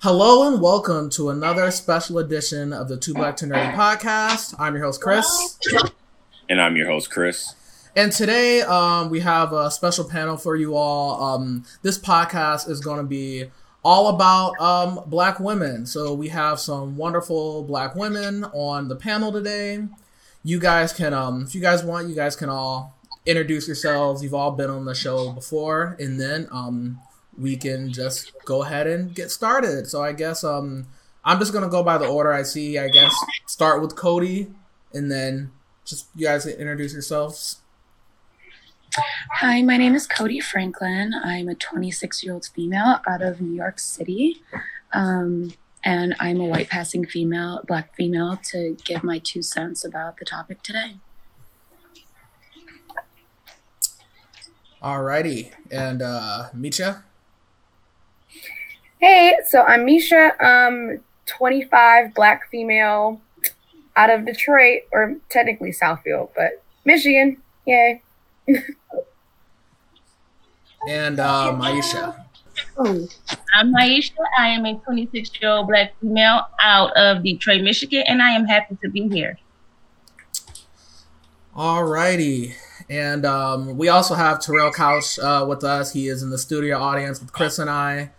Hello and welcome to another special edition of the Two Black to Nerdy podcast. I'm your host Chris, and I'm your host Chris. And today um, we have a special panel for you all. Um, this podcast is going to be all about um, black women. So we have some wonderful black women on the panel today. You guys can, um, if you guys want, you guys can all introduce yourselves. You've all been on the show before, and then um, we can just go ahead and get started. So I guess um I'm just gonna go by the order I see. I guess start with Cody, and then just you guys introduce yourselves. Hi, my name is Cody Franklin. I'm a 26 year old female out of New York City. Um, and I'm a white passing female, black female, to give my two cents about the topic today. Alrighty. And uh Misha? Hey, so I'm Misha. I'm 25, black female, out of Detroit, or technically Southfield, but Michigan. Yay. and uh, Maisha. I'm Maisha. I am a 26 year old black female out of Detroit, Michigan, and I am happy to be here. Alrighty. And um, we also have Terrell Couch uh, with us. He is in the studio audience with Chris and I.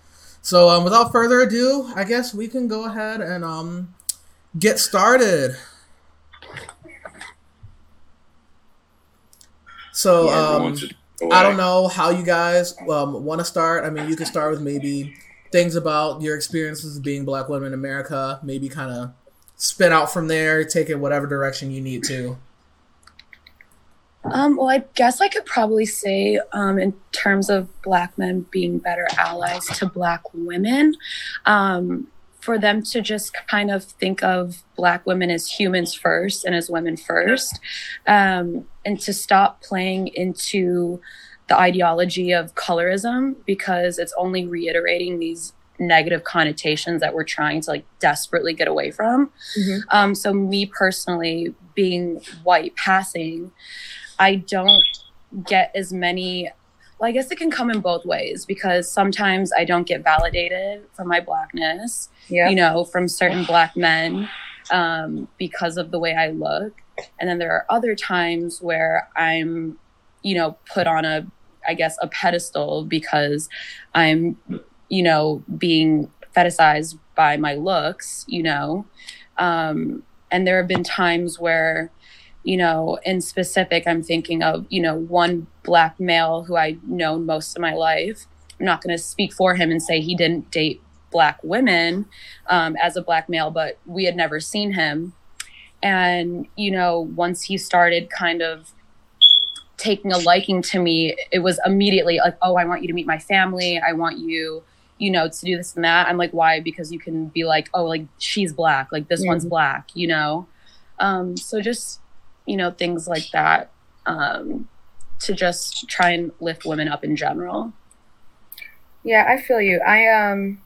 So, um, without further ado, I guess we can go ahead and um, get started. So, um, I don't know how you guys um, want to start. I mean, you can start with maybe things about your experiences of being black women in America. Maybe kind of spin out from there, take it whatever direction you need to. Um, well, I guess I could probably say, um, in terms of Black men being better allies to Black women, um, for them to just kind of think of Black women as humans first and as women first, um, and to stop playing into the ideology of colorism because it's only reiterating these negative connotations that we're trying to like desperately get away from. Mm-hmm. Um, so, me personally, being white passing, I don't get as many well, I guess it can come in both ways because sometimes I don't get validated for my blackness, you know, from certain black men um, because of the way I look. And then there are other times where I'm, you know, put on a, I guess, a pedestal because I'm, you know, being fetishized by my looks, you know. Um, and there have been times where, you know, in specific, I'm thinking of, you know, one black male who I've known most of my life. I'm not going to speak for him and say he didn't date black women um, as a black male, but we had never seen him. And, you know, once he started kind of taking a liking to me, it was immediately like, oh, I want you to meet my family. I want you, you know, to do this and that. I'm like, why? Because you can be like, oh, like she's black, like this one's black, you know? Um, so just you know, things like that um, to just try and lift women up in general. Yeah, I feel you. I um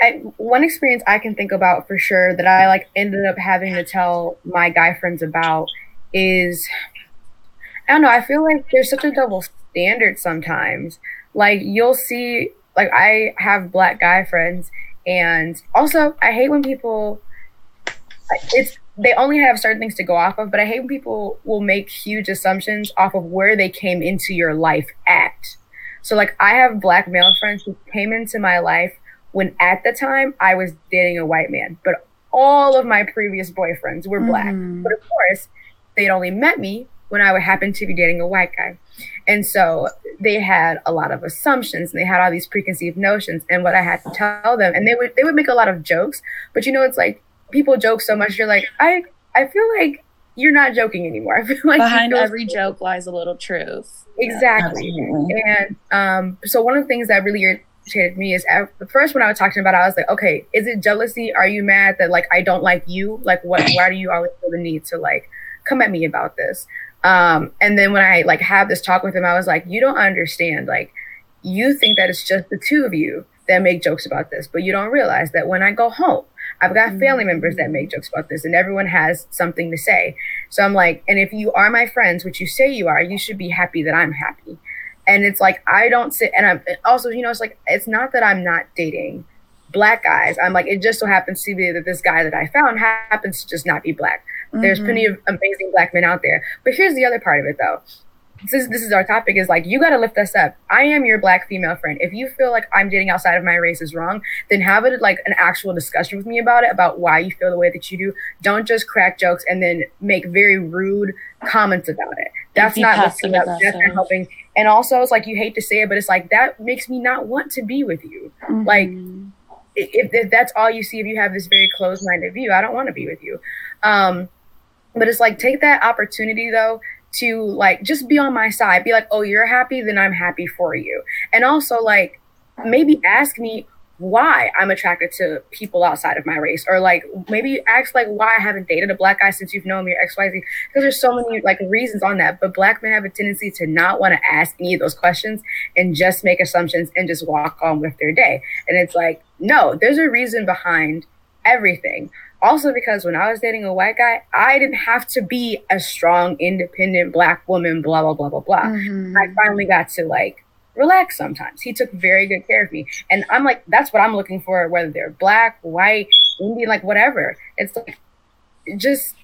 I, one experience I can think about for sure that I like ended up having to tell my guy friends about is I don't know, I feel like there's such a double standard sometimes. Like you'll see like I have black guy friends and also I hate when people it's they only have certain things to go off of, but I hate when people will make huge assumptions off of where they came into your life at. So, like, I have black male friends who came into my life when at the time I was dating a white man, but all of my previous boyfriends were black. Mm-hmm. But of course, they'd only met me when I would happen to be dating a white guy. And so they had a lot of assumptions and they had all these preconceived notions. And what I had to tell them, and they would they would make a lot of jokes, but you know, it's like people joke so much. You're like, I I feel like you're not joking anymore. I feel like behind every joke lies a little truth. Exactly. Yeah, and um, so one of the things that really irritated me is at first when I was talking about, it, I was like, okay, is it jealousy? Are you mad that like I don't like you? Like, what? Why do you always feel the need to like come at me about this? Um, and then when I like had this talk with him, I was like, you don't understand. Like, you think that it's just the two of you that make jokes about this, but you don't realize that when I go home I've got family members that make jokes about this, and everyone has something to say. So I'm like, and if you are my friends, which you say you are, you should be happy that I'm happy. And it's like I don't sit, and I'm also, you know, it's like it's not that I'm not dating black guys. I'm like, it just so happens to be that this guy that I found happens to just not be black. There's Mhm. plenty of amazing black men out there. But here's the other part of it though. This is, this is our topic is like, you got to lift us up. I am your black female friend. If you feel like I'm dating outside of my race is wrong, then have it like an actual discussion with me about it, about why you feel the way that you do. Don't just crack jokes and then make very rude comments about it. That's not lifting up. That's not helping. And also, it's like you hate to say it, but it's like that makes me not want to be with you. Like, Mhm. if, if that's all you see, if you have this very closed-minded view, I don't want to be with you. Um, but it's like take that opportunity though to like just be on my side. Be like, oh, you're happy, then I'm happy for you. And also like maybe ask me why I'm attracted to people outside of my race, or like maybe ask like why I haven't dated a black guy since you've known me or X Y Z. Because there's so many like reasons on that. But black men have a tendency to not want to ask any of those questions and just make assumptions and just walk on with their day. And it's like, no, there's a reason behind everything. Also, because when I was dating a white guy, I didn't have to be a strong, independent black woman, blah, blah, blah, blah, blah. Mhm. I finally got to like relax sometimes. He took very good care of me. And I'm like, that's what I'm looking for, whether they're black, white, Indian, like whatever. It's like, just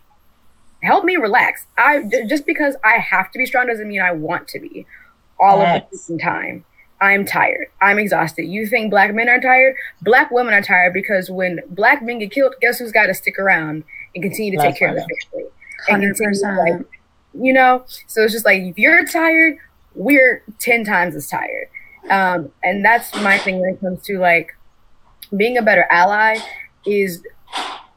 help me relax. I just because I have to be strong doesn't mean I want to be all of the time. I'm tired. I'm exhausted. You think black men are tired? Black women are tired because when black men get killed, guess who's got to stick around and continue to Black take care of the family? And continue to, 100%. like, you know so it's just like if you're tired we're 10 times as tired um, and that's my thing when it comes to like being a better ally is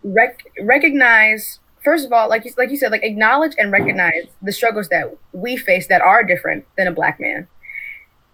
rec- recognize first of all like you, like you said like acknowledge and recognize the struggles that we face that are different than a black man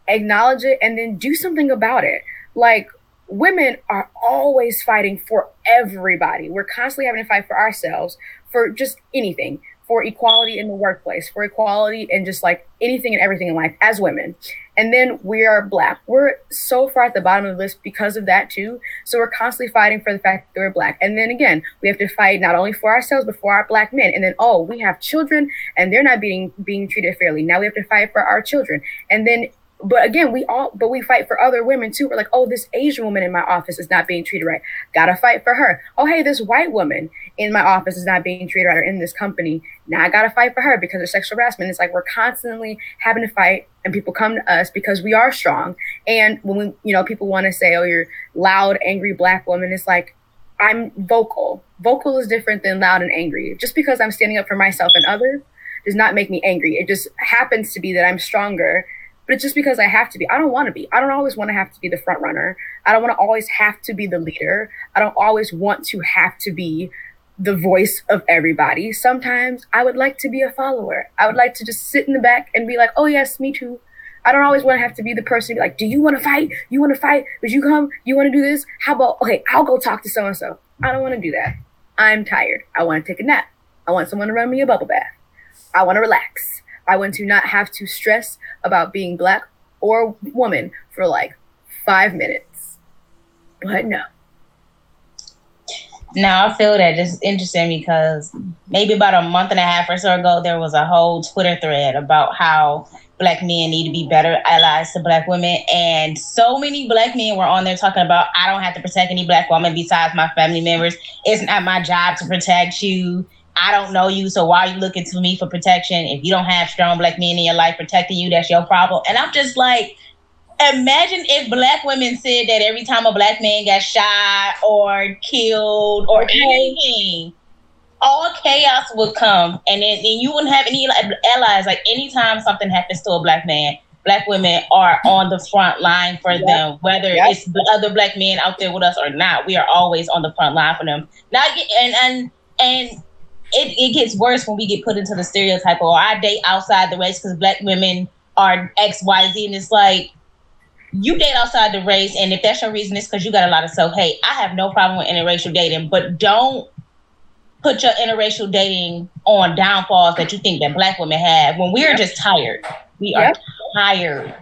acknowledge it and then do something about it like women are always fighting for everybody we're constantly having to fight for ourselves for just anything for equality in the workplace, for equality and just like anything and everything in life as women. And then we are black. We're so far at the bottom of the list because of that too. So we're constantly fighting for the fact that we're black. And then again, we have to fight not only for ourselves but for our black men. And then oh, we have children and they're not being being treated fairly. Now we have to fight for our children. And then but again, we all but we fight for other women too. We're like, oh, this Asian woman in my office is not being treated right. Gotta fight for her. Oh, hey, this white woman in my office is not being treated right or in this company. Now I gotta fight for her because of sexual harassment. It's like we're constantly having to fight and people come to us because we are strong. And when we you know, people want to say, Oh, you're loud, angry black woman, it's like I'm vocal. Vocal is different than loud and angry. Just because I'm standing up for myself and others does not make me angry. It just happens to be that I'm stronger but it's just because I have to be. I don't want to be. I don't always want to have to be the front runner. I don't want to always have to be the leader. I don't always want to have to be the voice of everybody. Sometimes I would like to be a follower. I would like to just sit in the back and be like, oh, yes, me too. I don't always want to have to be the person to be like, do you want to fight? You want to fight? Would you come? You want to do this? How about, okay, I'll go talk to so and so. I don't want to do that. I'm tired. I want to take a nap. I want someone to run me a bubble bath. I want to relax. I want to not have to stress about being black or woman for like five minutes. But no. No, I feel that. It's interesting because maybe about a month and a half or so ago, there was a whole Twitter thread about how black men need to be better allies to black women. And so many black men were on there talking about, I don't have to protect any black woman besides my family members. It's not my job to protect you. I don't know you, so why are you looking to me for protection? If you don't have strong black men in your life protecting you, that's your problem. And I'm just like, imagine if black women said that every time a black man got shot or killed or anything, all chaos would come, and then and you wouldn't have any allies. Like anytime something happens to a black man, black women are on the front line for Yep. them, whether Yep. it's the other black men out there with us or not. We are always on the front line for them. Not and and and it, it gets worse when we get put into the stereotype or I date outside the race because black women are X, Y, Z. And it's like, you date outside the race. And if that's your reason, it's because you got a lot of self hate. I have no problem with interracial dating, but don't put your interracial dating on downfalls that you think that black women have when we're just tired. We are Yep. tired.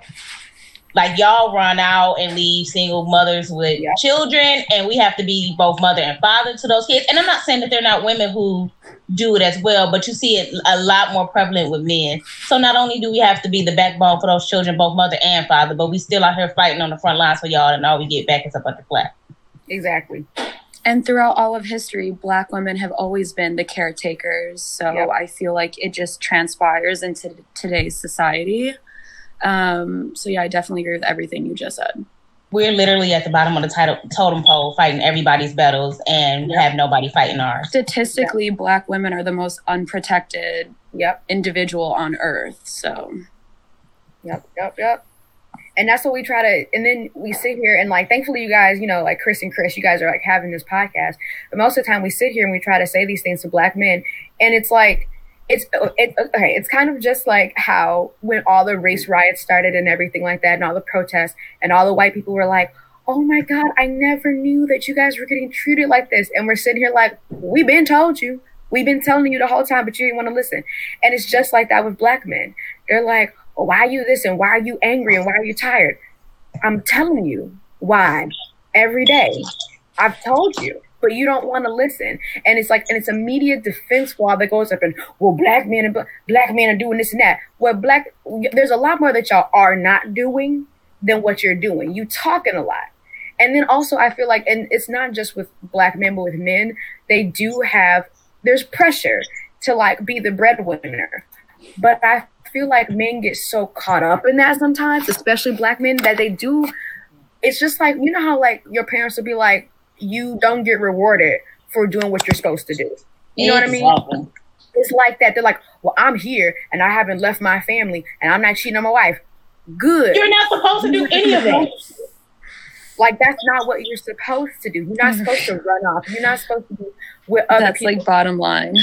Like y'all run out and leave single mothers with Yep. children, and we have to be both mother and father to those kids. And I'm not saying that they're not women who do it as well, but you see it a lot more prevalent with men. So not only do we have to be the backbone for those children, both mother and father, but we still out here fighting on the front lines for y'all, and all we get back is a bunch of flack. Exactly. And throughout all of history, Black women have always been the caretakers. So Yep. I feel like it just transpires into today's society. Um, so yeah, I definitely agree with everything you just said. We're literally at the bottom of the title, totem pole fighting everybody's battles and Yeah. have nobody fighting ours. Statistically, Black women are the most unprotected Yep. individual on earth. So Yep, yep, yep. And that's what we try to, and then we sit here and like, thankfully, you guys, you know, like Chris and Chris, you guys are like having this podcast. But most of the time, we sit here and we try to say these things to black men, and it's like, it's it, okay. It's kind of just like how when all the race riots started and everything like that, and all the protests, and all the white people were like, "Oh my God, I never knew that you guys were getting treated like this," and we're sitting here like, "We've been told you." We've been telling you the whole time, but you didn't want to listen. And it's just like that with black men. They're like, well, why are you this and why are you angry and why are you tired? I'm telling you why every day. I've told you, but you don't want to listen. And it's like, and it's a media defense wall that goes up and, well, black men and black men are doing this and that. Well, black, there's a lot more that y'all are not doing than what you're doing. You talking a lot. And then also, I feel like, and it's not just with black men, but with men, they do have, there's pressure to like be the breadwinner. But I feel like men get so caught up in that sometimes, especially black men, that they do. It's just like, you know how like your parents would be like, you don't get rewarded for doing what you're supposed to do. You know what I mean? Exactly. It's like that. They're like, well, I'm here and I haven't left my family and I'm not cheating on my wife. Good. You're not supposed to do any of that. Like that's not what you're supposed to do. You're not supposed to run off. You're not supposed to be with other that's people. like bottom line.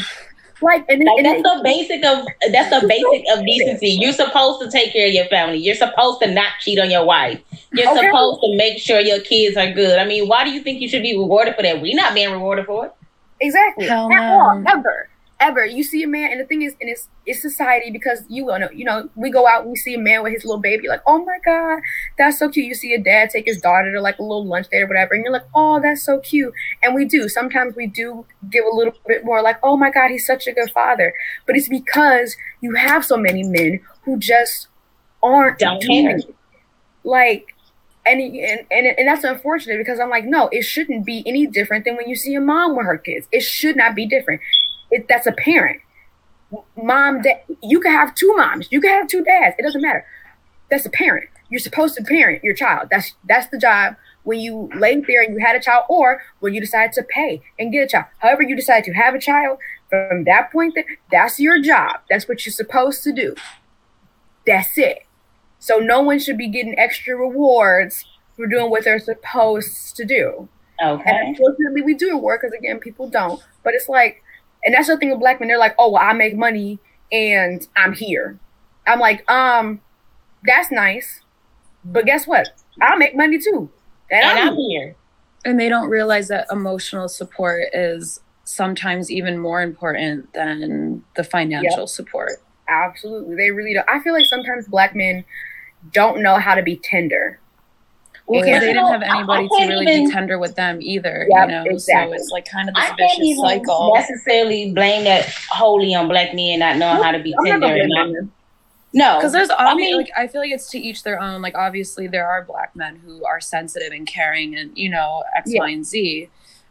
Like, and, Like, and that's the basic of that's the basic of decency. You're supposed to take care of your family. You're supposed to not cheat on your wife. You're Okay. supposed to make sure your kids are good. I mean, why do you think you should be rewarded for that? We're not being rewarded for it. Exactly. Hell At no. all, ever, ever. You see a man, and the thing is, and it's it's society because you know, you know, we go out and we see a man with his little baby, like, oh my god, that's so cute. You see a dad take his daughter to like a little lunch date or whatever, and you're like, oh, that's so cute. And we do sometimes we do give a little bit more, like, oh my god, he's such a good father. But it's because you have so many men who just aren't Don't care. Like. And, and and and that's unfortunate because I'm like, no, it shouldn't be any different than when you see a mom with her kids. It should not be different. It, that's a parent. Mom, dad, you can have two moms. You can have two dads. It doesn't matter. That's a parent. You're supposed to parent your child. That's that's the job when you laid there and you had a child, or when you decide to pay and get a child. However, you decide to have a child. From that point, that that's your job. That's what you're supposed to do. That's it. So no one should be getting extra rewards for doing what they're supposed to do. Okay. And unfortunately, we do reward because again, people don't. But it's like, and that's the thing with black men. They're like, oh, well, I make money and I'm here. I'm like, um, that's nice, but guess what? I make money too, and, And I'm, I'm here. And they don't realize that emotional support is sometimes even more important than the financial support. absolutely. They really don't. I feel like sometimes black men don't know how to be tender. Well, because they didn't have anybody to really even- be tender with them either, Yep, you know. exactly. So it's like kind of this I can't vicious cycle. necessarily blame that wholly on black men not knowing how to be I'm tender. gonna and blame not- No, Because there's, I mean- like, I feel like it's to each their own. Like, obviously, there are black men who are sensitive and caring, and you know X, Y, Yeah. and Z.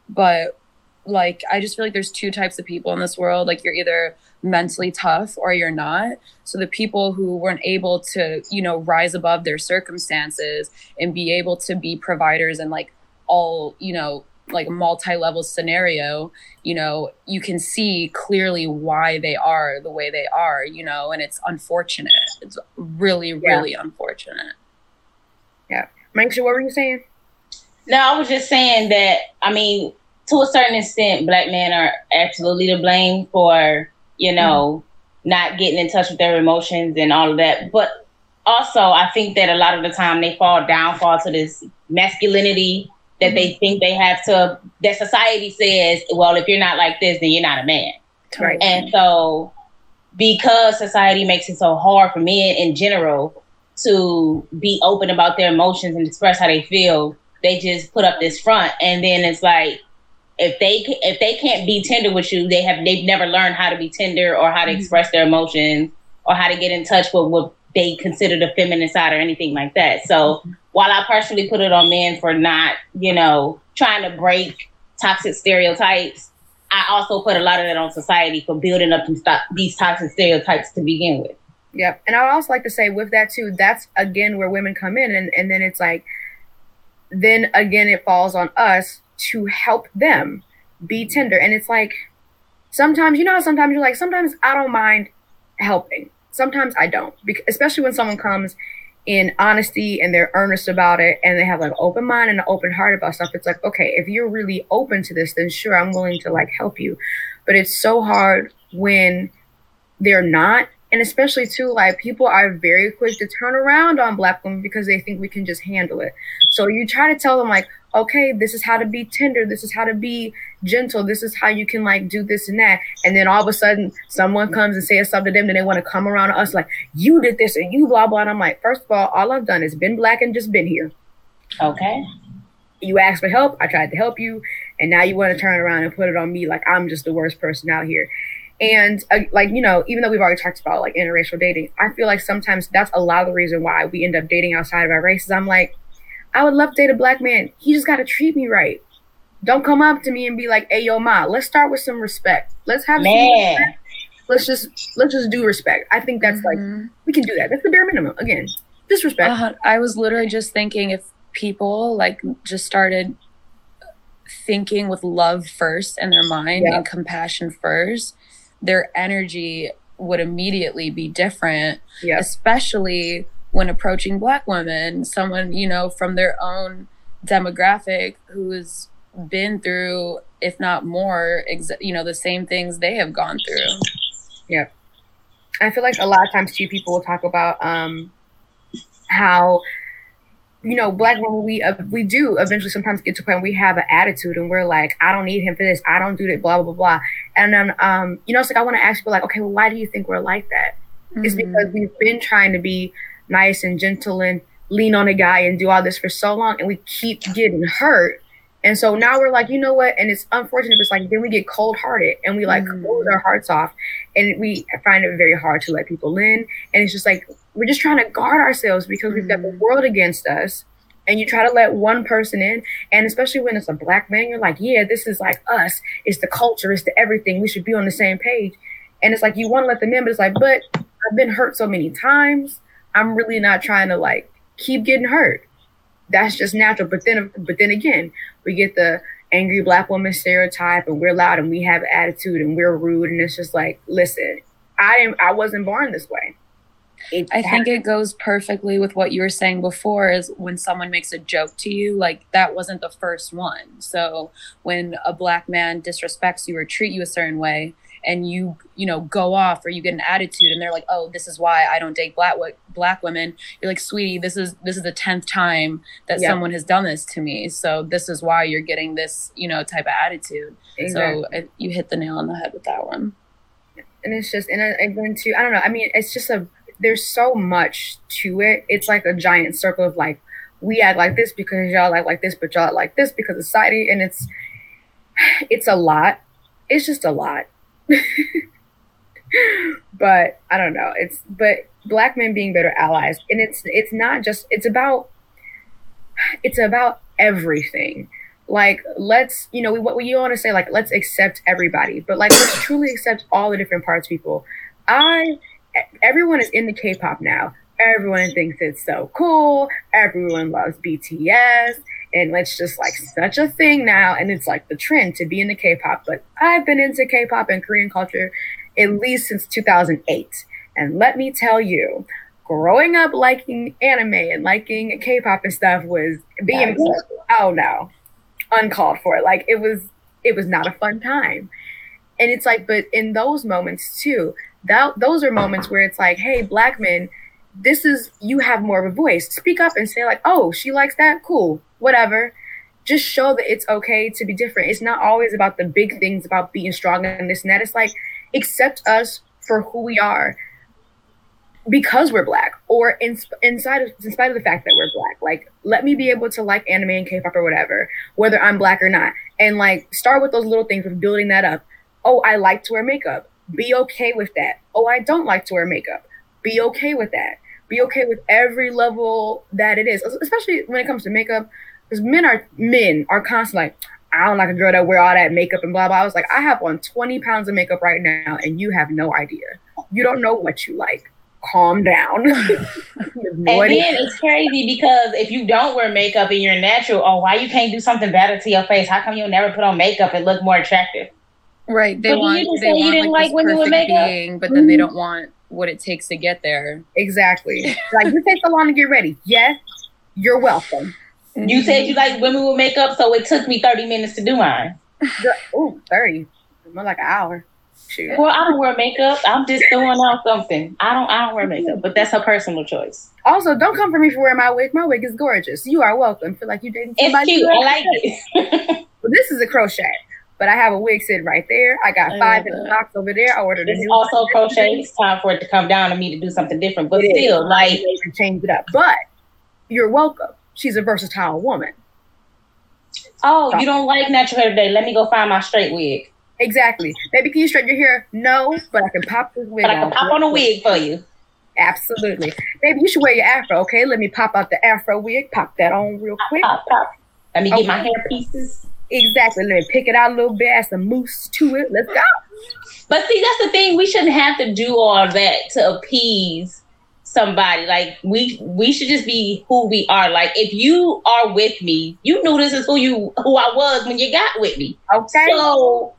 But like, I just feel like there's two types of people in this world. Like, you're either mentally tough or you're not. So the people who weren't able to, you know, rise above their circumstances and be able to be providers and like all, you know, like multi-level scenario, you know, you can see clearly why they are the way they are, you know, and it's unfortunate. It's really, really unfortunate. Manisha, what were you saying? No, I was just saying that. I mean, to a certain extent, black men are absolutely to blame for you mm-hmm. know not getting in touch with their emotions and all of that. But also, I think that a lot of the time they fall downfall to this masculinity that they mm-hmm. think they have to. That society says, well, if you're not like this, then you're not a man. Right. And so, because society makes it so hard for men in general to be open about their emotions and express how they feel, they just put up this front, and then it's like if they if they can't be tender with you, they have they've never learned how to be tender or how to mm-hmm. express their emotions or how to get in touch with what they consider the feminine side or anything like that. So mm-hmm. while I personally put it on men for not, you know, trying to break toxic stereotypes, I also put a lot of that on society for building up these toxic stereotypes to begin with. Yep. And I would also like to say with that too, that's again where women come in and, and then it's like then again it falls on us to help them be tender. And it's like sometimes you know sometimes you're like, sometimes I don't mind helping. Sometimes I don't. Because especially when someone comes in honesty and they're earnest about it and they have like open mind and an open heart about stuff it's like okay if you're really open to this then sure i'm willing to like help you but it's so hard when they're not and especially too like people are very quick to turn around on black women because they think we can just handle it so you try to tell them like okay, this is how to be tender, this is how to be gentle, this is how you can like do this and that. And then all of a sudden someone comes and says something to them, and they want to come around to us like, you did this and you blah blah. And I'm like, first of all, all I've done is been black and just been here. Okay. You asked for help, I tried to help you, and now you want to turn around and put it on me like I'm just the worst person out here. And uh, like you know, even though we've already talked about like interracial dating, I feel like sometimes that's a lot of the reason why we end up dating outside of our races. I'm like, I would love to date a black man. He just got to treat me right. Don't come up to me and be like, "Hey, yo, ma, let's start with some respect. Let's have man. Some let's just let's just do respect." I think that's mm-hmm. like we can do that. That's the bare minimum. Again, disrespect. Uh, I was literally just thinking if people like just started thinking with love first in their mind yeah. and compassion first, their energy would immediately be different. Yeah. Especially when approaching black women someone you know from their own demographic who's been through if not more ex- you know the same things they have gone through. Yeah i feel like a lot of times too people will talk about um how you know black women we uh, we do eventually sometimes get to a point we have an attitude and we're like i don't need him for this. I don't do that blah blah blah blah. And then um you know it's like i want to ask people like okay well why do you think we're like that? Mm-hmm. it's because we've been trying to be nice and gentle and lean on a guy and do all this for so long and we keep getting hurt. And so now we're like, you know what? And it's unfortunate, but it's like then we get cold hearted and we like mm. close our hearts off and we find it very hard to let people in. And it's just like we're just trying to guard ourselves because mm. we've got the mm. world against us. And you try to let one person in, and especially when it's a black man, you're like, yeah, this is like us. It's the culture, it's the everything. We should be on the same page. And it's like you want to let them in, but it's like, but I've been hurt so many times. I'm really not trying to like keep getting hurt. That's just natural. But then, but then again, we get the angry black woman stereotype, and we're loud and we have attitude and we're rude, and it's just like, listen, I am. I wasn't born this way. It I think it goes perfectly with what you were saying before is when someone makes a joke to you, like that wasn't the first one. So when a black man disrespects you or treat you a certain way, and you you know go off or you get an attitude and they're like oh this is why i don't date black black women. You're like sweetie this is this is the 10th time that yeah. someone has done this to me. So this is why you're getting this you know type of attitude. Exactly. so you hit the nail on the head with that one. And it's just and I, I went to i don't know i mean it's just a there's so much to it. It's like a giant circle of like we act like this because y'all act like this but y'all like this because of society and it's it's a lot. It's just a lot but I don't know. It's but black men being better allies, and it's it's not just it's about it's about everything. Like let's you know we what you want to say like let's accept everybody, but like let's truly accept all the different parts people. I everyone is into K-pop now. Everyone thinks it's so cool. Everyone loves BTS and it's just like such a thing now. And it's like the trend to be into k-pop. But i've been into k-pop and korean culture at least since 2008 and let me tell you growing up liking anime and liking k-pop and stuff was being oh no. Uncalled for. Like it was it was not a fun time. And it's like but in those moments too that those are moments where it's like hey black men this is you have more of a voice. Speak up and say like oh she likes that? Cool. Whatever. Just show that it's okay to be different. It's not always about the big things about being strong and this and that. It's like accept us for who we are because we're black or in, inside of, in spite of the fact that we're black. Like let me be able to like anime and k-pop or whatever whether i'm black or not. And like start with those little things of building that up. Oh i like to wear makeup. Be okay with that. Oh i don't like to wear makeup. Be okay with that be okay with every level that it is, especially when it comes to makeup. because men are men are constantly like, I don't like a girl that wear all that makeup and blah blah. I was like, I have on 20 pounds of makeup right now, and you have no idea. You don't know what you like. Calm down. and then it's crazy because if you don't wear makeup and you're natural, oh, why you can't do something better to your face? How come you'll never put on makeup and look more attractive? Right. They But want you just they said you want didn't like, like this women with makeup. being, but then they don't want what it takes to get there. exactly. like you take so long to get ready. Yes, you're welcome. You said you like women with makeup, so it took me 30 minutes to do mine. Ooh, 30. More like an hour. Shoot. Well, I don't wear makeup. I'm just throwing out something. I don't I don't wear makeup, but that's her personal choice. Also, don't come for me for wearing my wig. My wig is gorgeous. You are welcome. Feel like you dating It's cute. I like like it. Well, this is a crochet, but I have a wig sitting right there. I got I five love in the box over there. I ordered a It's new also crochet. It's time for it to come down to me to do something different. But It is. still, like change it up. But you're welcome. She's a versatile woman. Oh, you don't like natural hair today? Let me go find my straight wig. Exactly. Baby, can you straighten your hair? No, but I can pop this wig But I can pop on a wig for you. Absolutely. Baby, you should wear your afro, okay? Let me pop out the afro wig. Pop that on real quick. Pop, pop. Let me get my hair pieces. Exactly. Let me pick it out a little bit, add some mousse to it. Let's go. But see, that's the thing. We shouldn't have to do all that to appease somebody. Like we we should just be who we are. Like if you are with me, you knew this is who you who I was when you got with me. Okay. So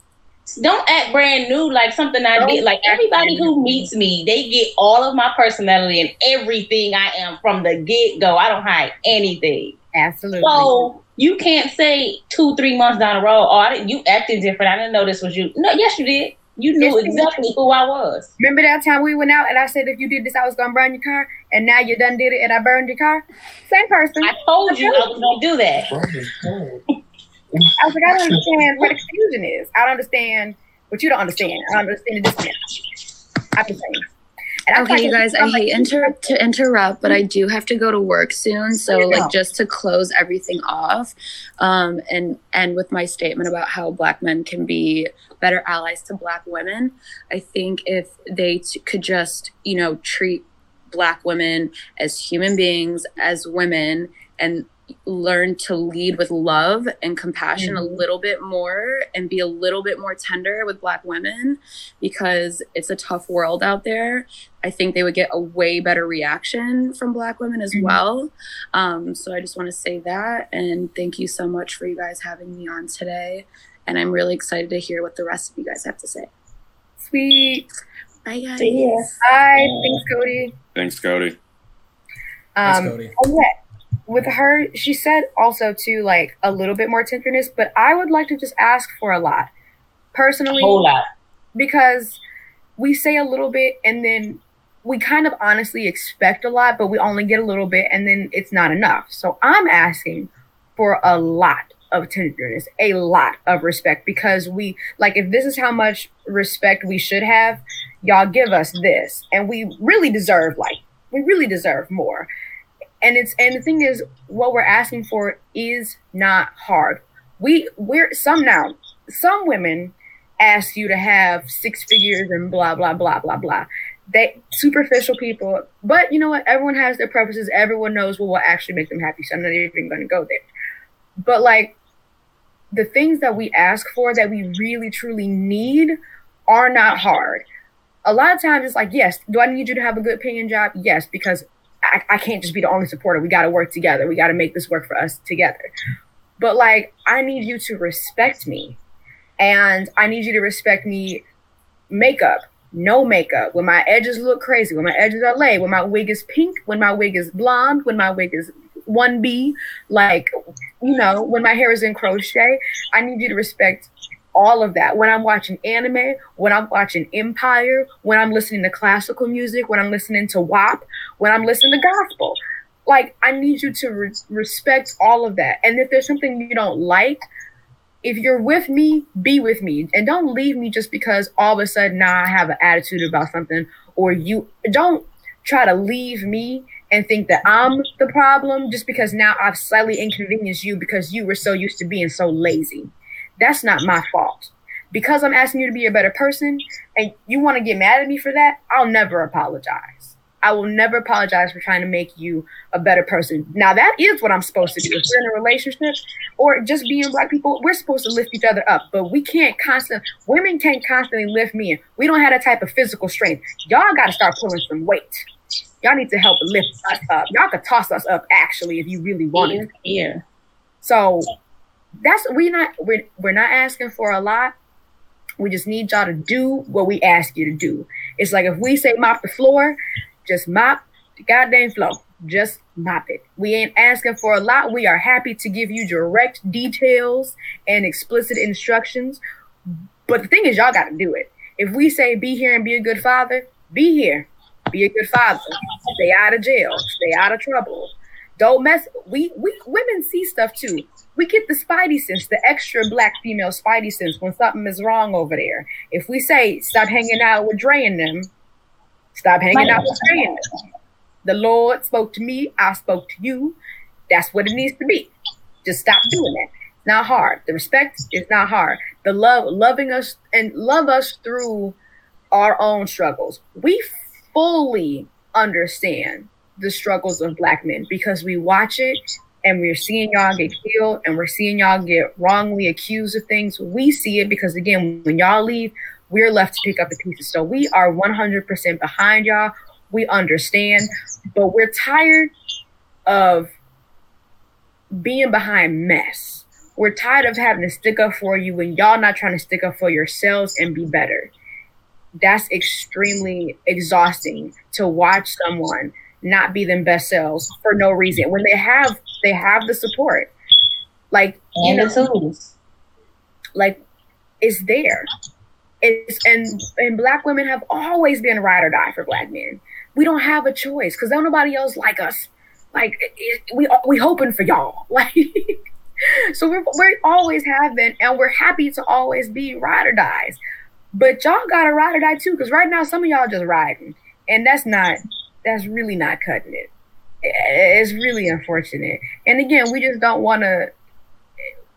don't act brand new like something I Don't did. Like everybody who meets me, they get all of my personality and everything I am from the get go. I don't hide anything. Absolutely. So you can't say two, three months down the road, oh, I didn't, you acting different. I didn't know this was you. No, yes, you did. You knew Yes, you exactly who I was. Remember that time we went out and I said if you did this, I was gonna burn your car, and now you done did it and I burned your car? Same person. I told you I was gonna do that. I was like, I don't understand where the confusion is. I don't understand what you don't understand. I don't understand the disconnect. I'm just saying. And Okay, you guys, I hate inter- to interrupt, but I do have to go to work soon. So, like, just to close everything off, um, and end with my statement about how Black men can be better allies to Black women, I think if they t- could just, you know, treat Black women as human beings, as women, and learn to lead with love and compassion a little bit more and be a little bit more tender with black women because it's a tough world out there I think they would get a way better reaction from Black women as Mhm. well. Um, so I just want to say that. And thank you so much for you guys having me on today. And I'm really excited to hear what the rest of you guys have to say. Sweet. Bye, guys. Yeah. Hi, thanks, Cody. Thanks, Cody. Thanks, Um, Cody. and yeah, with her, she said also too, like a little bit more tenderness, but I would like to just ask for a lot, personally, A Whole lot. because we say a little bit and then we kind of honestly expect a lot, but we only get a little bit and then it's not enough. So I'm asking for a lot of tenderness, a lot of respect because we like if this is how much respect we should have, y'all give us this and we really deserve like we really deserve more. And it's and the thing is what we're asking for is not hard. We we're some now some women ask you to have six figures and blah blah blah blah blah. They superficial people, but you know what? Everyone has their preferences. Everyone knows what will actually make them happy. So I'm not even going to go there. But like the things that we ask for that we really truly need are not hard. A lot of times it's like, yes, do I need you to have a good paying job? Yes, because I, I can't just be the only supporter. We got to work together. We got to make this work for us together. But like, I need you to respect me and I need you to respect me makeup, no makeup, when my edges look crazy, when my edges are laid, when my wig is pink, when my wig is blonde, when my wig is 1B, like, you know, when my hair is in crochet, I need you to respect all of that. When I'm watching anime, when I'm watching Empire, when I'm listening to classical music, when I'm listening to WAP, when I'm listening to gospel. Like, I need you to re- respect all of that. And if there's something you don't like, if you're with me, be with me. And don't leave me just because all of a sudden now I have an attitude about something or you don't try to leave me and think that I'm the problem just because now I've slightly inconvenienced you because you were so used to being so lazy. That's not my fault. Because I'm asking you to be a better person and you want to get mad at me for that, I'll never apologize. I will never apologize for trying to make you a better person. Now that is what I'm supposed to do. If we're in a relationship or just being black people, we're supposed to lift each other up. But we can't constantly women can't constantly lift men. We don't have that type of physical strength. Y'all gotta start pulling some weight. Y'all need to help lift us up. Y'all could toss us up actually if you really want it. Yeah. So that's we not we're we're not asking for a lot. We just need y'all to do what we ask you to do. It's like if we say mop the floor, just mop the goddamn floor. Just mop it. We ain't asking for a lot. We are happy to give you direct details and explicit instructions. But the thing is, y'all got to do it. If we say be here and be a good father, be here. Be a good father. Stay out of jail. Stay out of trouble. Don't mess. We we women see stuff too. We get the spidey sense, the extra black female spidey sense when something is wrong over there. If we say stop hanging out with Dre and them, stop hanging out with Dre and them. The Lord spoke to me. I spoke to you. That's what it needs to be. Just stop doing that. It's not hard. The respect is not hard. The love, loving us and love us through our own struggles. We fully understand the struggles of black men because we watch it and we're seeing y'all get killed and we're seeing y'all get wrongly accused of things. We see it because again, when y'all leave, we're left to pick up the pieces. So we are 100% behind y'all. We understand, but we're tired of being behind mess. We're tired of having to stick up for you when y'all not trying to stick up for yourselves and be better. That's extremely exhausting to watch someone not be them best selves for no reason when they have they have the support. Like and you know, the tools. like it's there. It's and and black women have always been ride or die for black men. We don't have a choice because don't nobody else like us. Like it, we we hoping for y'all. Like so we're we always have been and we're happy to always be ride or dies. But y'all gotta ride or die too because right now some of y'all just riding. And that's not that's really not cutting it. It's really unfortunate. And again, we just don't want to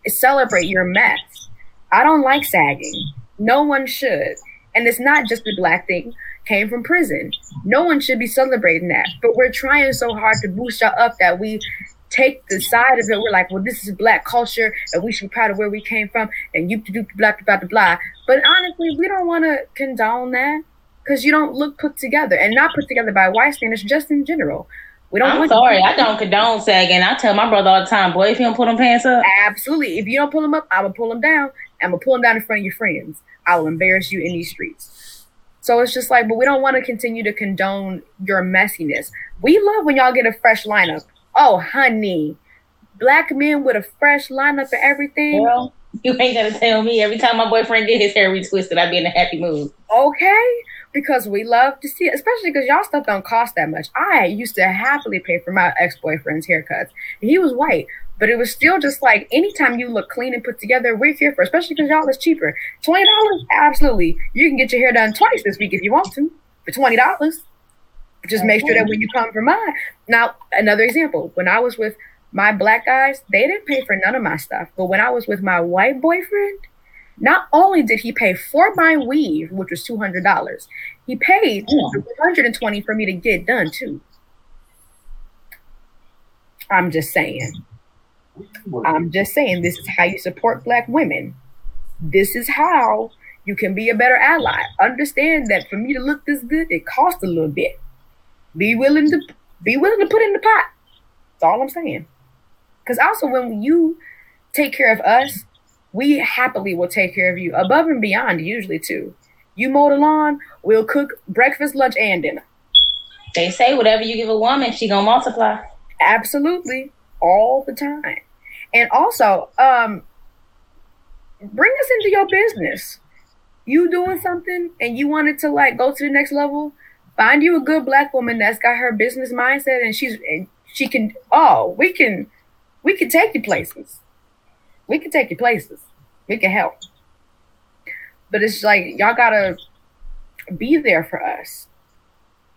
celebrate your mess. I don't like sagging. No one should. And it's not just a black thing. Came from prison. No one should be celebrating that. But we're trying so hard to boost y'all up that we take the side of it. We're like, well, this is black culture, and we should be proud of where we came from, and you do blah blah blah blah. But honestly, we don't want to condone that because you don't look put together and not put together by white standards, just in general. We don't. I'm sorry, I don't condone sagging. I tell my brother all the time, boy, if you don't pull them pants up, absolutely. If you don't pull them up, I'm gonna pull them down. I'm gonna pull them down in front of your friends. I will embarrass you in these streets. So it's just like, but we don't want to continue to condone your messiness. We love when y'all get a fresh lineup. Oh, honey, black men with a fresh lineup and everything. Well, you ain't gonna tell me every time my boyfriend get his hair retwisted, I be in a happy mood. Okay, because we love to see it, especially because y'all stuff don't cost that much. I used to happily pay for my ex boyfriend's haircuts. He was white, but it was still just like anytime you look clean and put together, we're here for, especially because y'all is cheaper. Twenty dollars, absolutely. You can get your hair done twice this week if you want to for twenty dollars. Just make sure that when you come for mine. Now, another example: when I was with my black guys, they didn't pay for none of my stuff, but when I was with my white boyfriend not only did he pay for my weave, which was two hundred dollars, he paid one hundred and twenty for me to get done too. I'm just saying. I'm just saying this is how you support black women. This is how you can be a better ally. Understand that for me to look this good, it costs a little bit. Be willing to be willing to put in the pot. That's all I'm saying. Because also when you take care of us, we happily will take care of you above and beyond, usually too. You mow the lawn, we'll cook breakfast, lunch, and dinner. They say whatever you give a woman, she gonna multiply. Absolutely, all the time. And also, um, bring us into your business. You doing something and you wanted to like go to the next level. Find you a good black woman that's got her business mindset and she's and she can. Oh, we can, we can take you places we can take you places. We can help. But it's like y'all gotta be there for us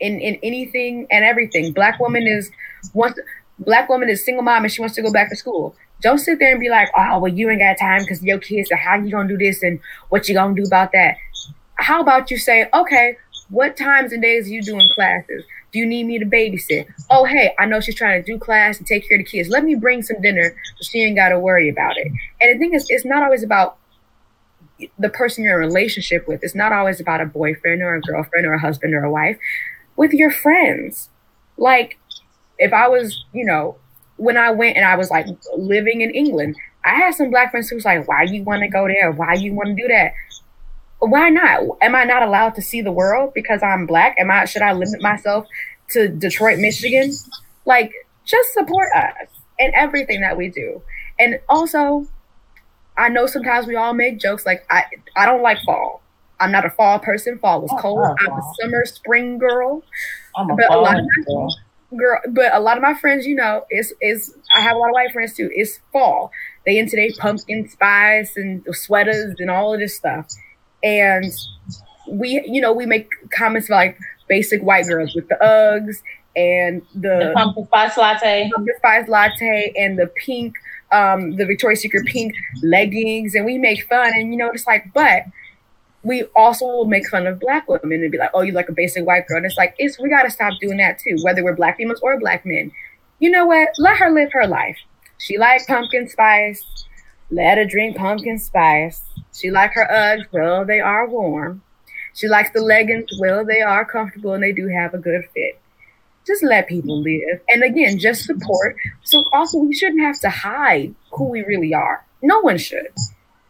in in anything and everything. Black woman is wants black woman is single mom and she wants to go back to school. Don't sit there and be like, oh well you ain't got time because your kids are how you gonna do this and what you gonna do about that. How about you say, okay, what times and days are you doing classes? Do you need me to babysit? Oh, hey, I know she's trying to do class and take care of the kids. Let me bring some dinner so she ain't got to worry about it. And the thing is, it's not always about the person you're in a relationship with. It's not always about a boyfriend or a girlfriend or a husband or a wife. With your friends. Like, if I was, you know, when I went and I was like living in England, I had some black friends who was like, why you want to go there? Why you want to do that? Why not? Am I not allowed to see the world because I'm black? Am I should I limit myself to Detroit, Michigan? Like just support us in everything that we do. And also, I know sometimes we all make jokes like I I don't like fall. I'm not a fall person. Fall was cold. I'm a summer spring girl. I'm a But a lot of girl. girl but a lot of my friends you know is is i have a lot of white friends too it's fall they into their pumpkin spice and sweaters and all of this stuff and we you know we make comments about like basic white girls with the uggs and The the pumpkin spice latte. pumpkin spice latte and the pink um the victoria's secret pink leggings and we make fun and you know it's like but we also will make fun of black women and be like, "Oh, you like a basic white girl." And it's like, it's we got to stop doing that too. Whether we're black females or black men, you know what? Let her live her life. She like pumpkin spice. Let her drink pumpkin spice. She likes her Uggs. Well, they are warm. She likes the leggings. Well, they are comfortable and they do have a good fit. Just let people live. And again, just support. So also, we shouldn't have to hide who we really are. No one should.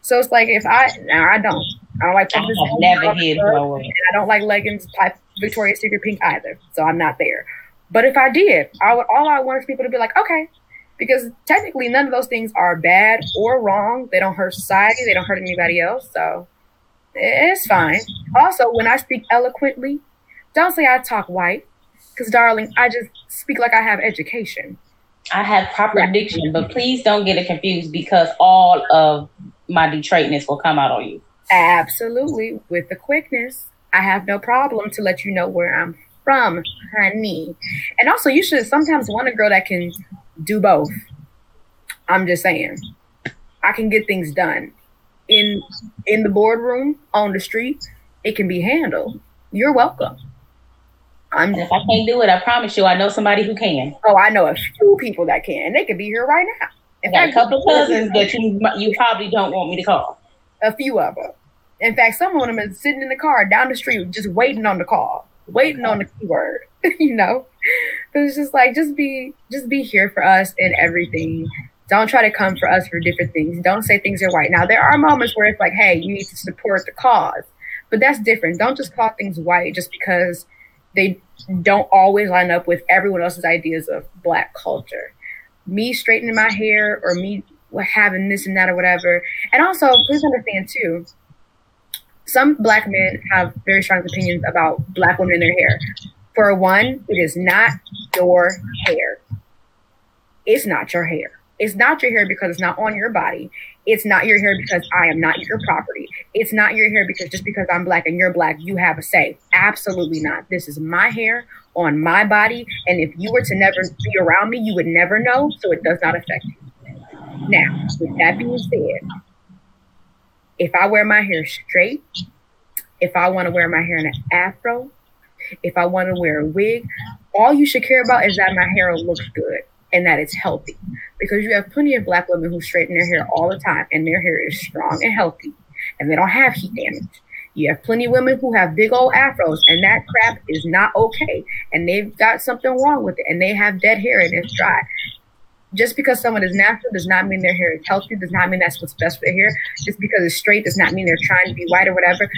So it's like if I now I don't. I don't like I have never hid And I don't like leggings type Victoria's Secret pink either. So I'm not there. But if I did, I would all I want is people to be like, okay. Because technically none of those things are bad or wrong. They don't hurt society, they don't hurt anybody else. So it's fine. Also, when I speak eloquently, don't say I talk white. Because darling, I just speak like I have education. I have proper diction, but please don't get it confused because all of my Detroitness will come out on you. Absolutely. With the quickness. I have no problem to let you know where I'm from, honey. And also, you should sometimes want a girl that can do both. I'm just saying. I can get things done. In in the boardroom, on the street, it can be handled. You're welcome. I'm And if I can't do it, I promise you, I know somebody who can. oh, I know a few people that can. They could be here right now. I In got a fact, couple cousins that you you probably don't want me to call. a few of them. In fact, some of them is sitting in the car down the street, just waiting on the call, waiting on the keyword. you know, but it's just like just be just be here for us and everything. Don't try to come for us for different things. Don't say things are white. Now there are moments where it's like, hey, you need to support the cause, but that's different. Don't just call things white just because they don't always line up with everyone else's ideas of black culture. Me straightening my hair or me having this and that or whatever. And also, please understand too, some black men have very strong opinions about black women and their hair. For one, it is not your hair. It's not your hair. It's not your hair because it's not on your body. It's not your hair because I am not your property. It's not your hair because just because I'm black and you're black, you have a say. Absolutely not. This is my hair on my body. And if you were to never be around me, you would never know. So it does not affect you. Now, with that being said, if I wear my hair straight, if I want to wear my hair in an afro, if I want to wear a wig, all you should care about is that my hair looks good and that it's healthy. Because you have plenty of black women who straighten their hair all the time and their hair is strong and healthy and they don't have heat damage. You have plenty of women who have big old afros and that crap is not okay and they've got something wrong with it and they have dead hair and it's dry. Just because someone is natural does not mean their hair is healthy, does not mean that's what's best for their hair. Just because it's straight does not mean they're trying to be white or whatever.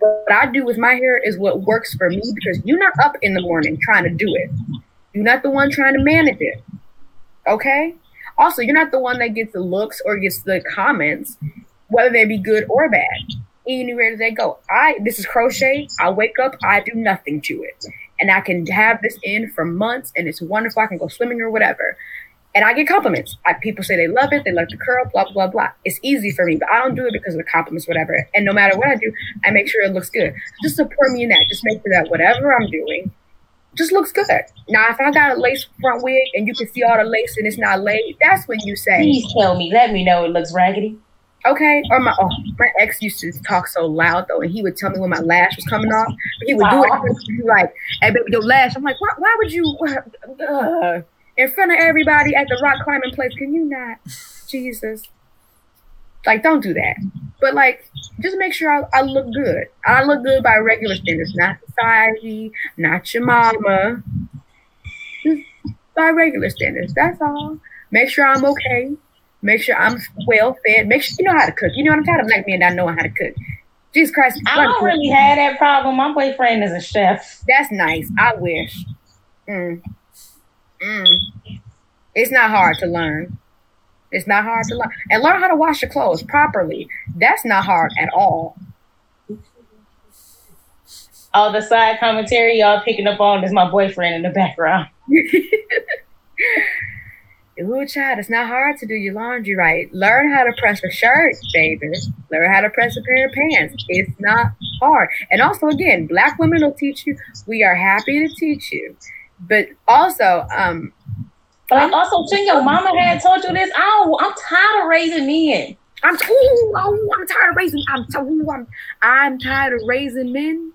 What I do with my hair is what works for me because you're not up in the morning trying to do it. You're not the one trying to manage it. Okay? Also, you're not the one that gets the looks or gets the comments, whether they be good or bad. Anywhere they go. I this is crochet. I wake up, I do nothing to it. And I can have this in for months and it's wonderful. I can go swimming or whatever. And I get compliments. I, people say they love it, they love the curl, blah, blah, blah. It's easy for me, but I don't do it because of the compliments, whatever. And no matter what I do, I make sure it looks good. Just support me in that. Just make sure that whatever I'm doing just looks good. Now, if I got a lace front wig and you can see all the lace and it's not laid, that's when you say, Please tell me. Let me know it looks raggedy. Okay. Or my oh, my ex used to talk so loud though, and he would tell me when my lash was coming off. He would do it. He like, "Hey, baby, your lash." I'm like, "Why? Why would you?" Uh, in front of everybody at the rock climbing place? Can you not? Jesus. Like, don't do that. But like, just make sure I, I look good. I look good by regular standards, not society, not your mama. Just by regular standards. That's all. Make sure I'm okay. Make sure I'm well fed. Make sure you know how to cook. You know what I'm tired of black men not knowing how to cook. Jesus Christ. I don't really have that problem. My boyfriend is a chef. That's nice. I wish. Mm. Mm. It's not hard to learn. It's not hard to learn. And learn how to wash your clothes properly. That's not hard at all. All the side commentary y'all picking up on is my boyfriend in the background. Ooh, child, it's not hard to do your laundry right. Learn how to press a shirt, baby. Learn how to press a pair of pants. It's not hard. And also, again, black women will teach you. We are happy to teach you. But also, um, but like also, your mama had told you this. I I'm tired of raising men. I'm ooh, oh, I'm tired of raising. I'm, ooh, I'm I'm tired of raising men.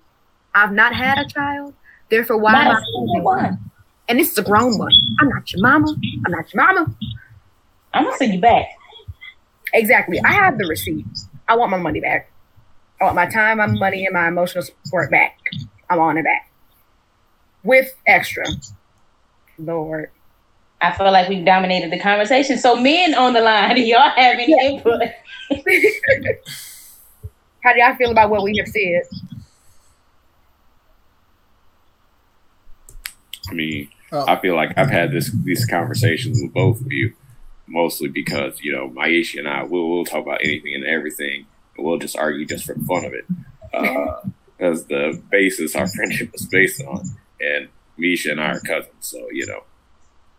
I've not had a child. Therefore, why not am I one? And this is a grown one. I'm not your mama. I'm not your mama. I'm gonna send you back. Exactly. I have the receipts. I want my money back. I want my time, my money, and my emotional support back. I want it back. With extra. Lord. I feel like we've dominated the conversation. So men on the line, y'all have any yeah. input? How do y'all feel about what we have said? I mean, oh. I feel like I've had this these conversations with both of you, mostly because you know Maisha and I will we'll talk about anything and everything, and we'll just argue just for the fun of it, uh, as the basis our friendship was based on, and Misha and I are cousins, so you know,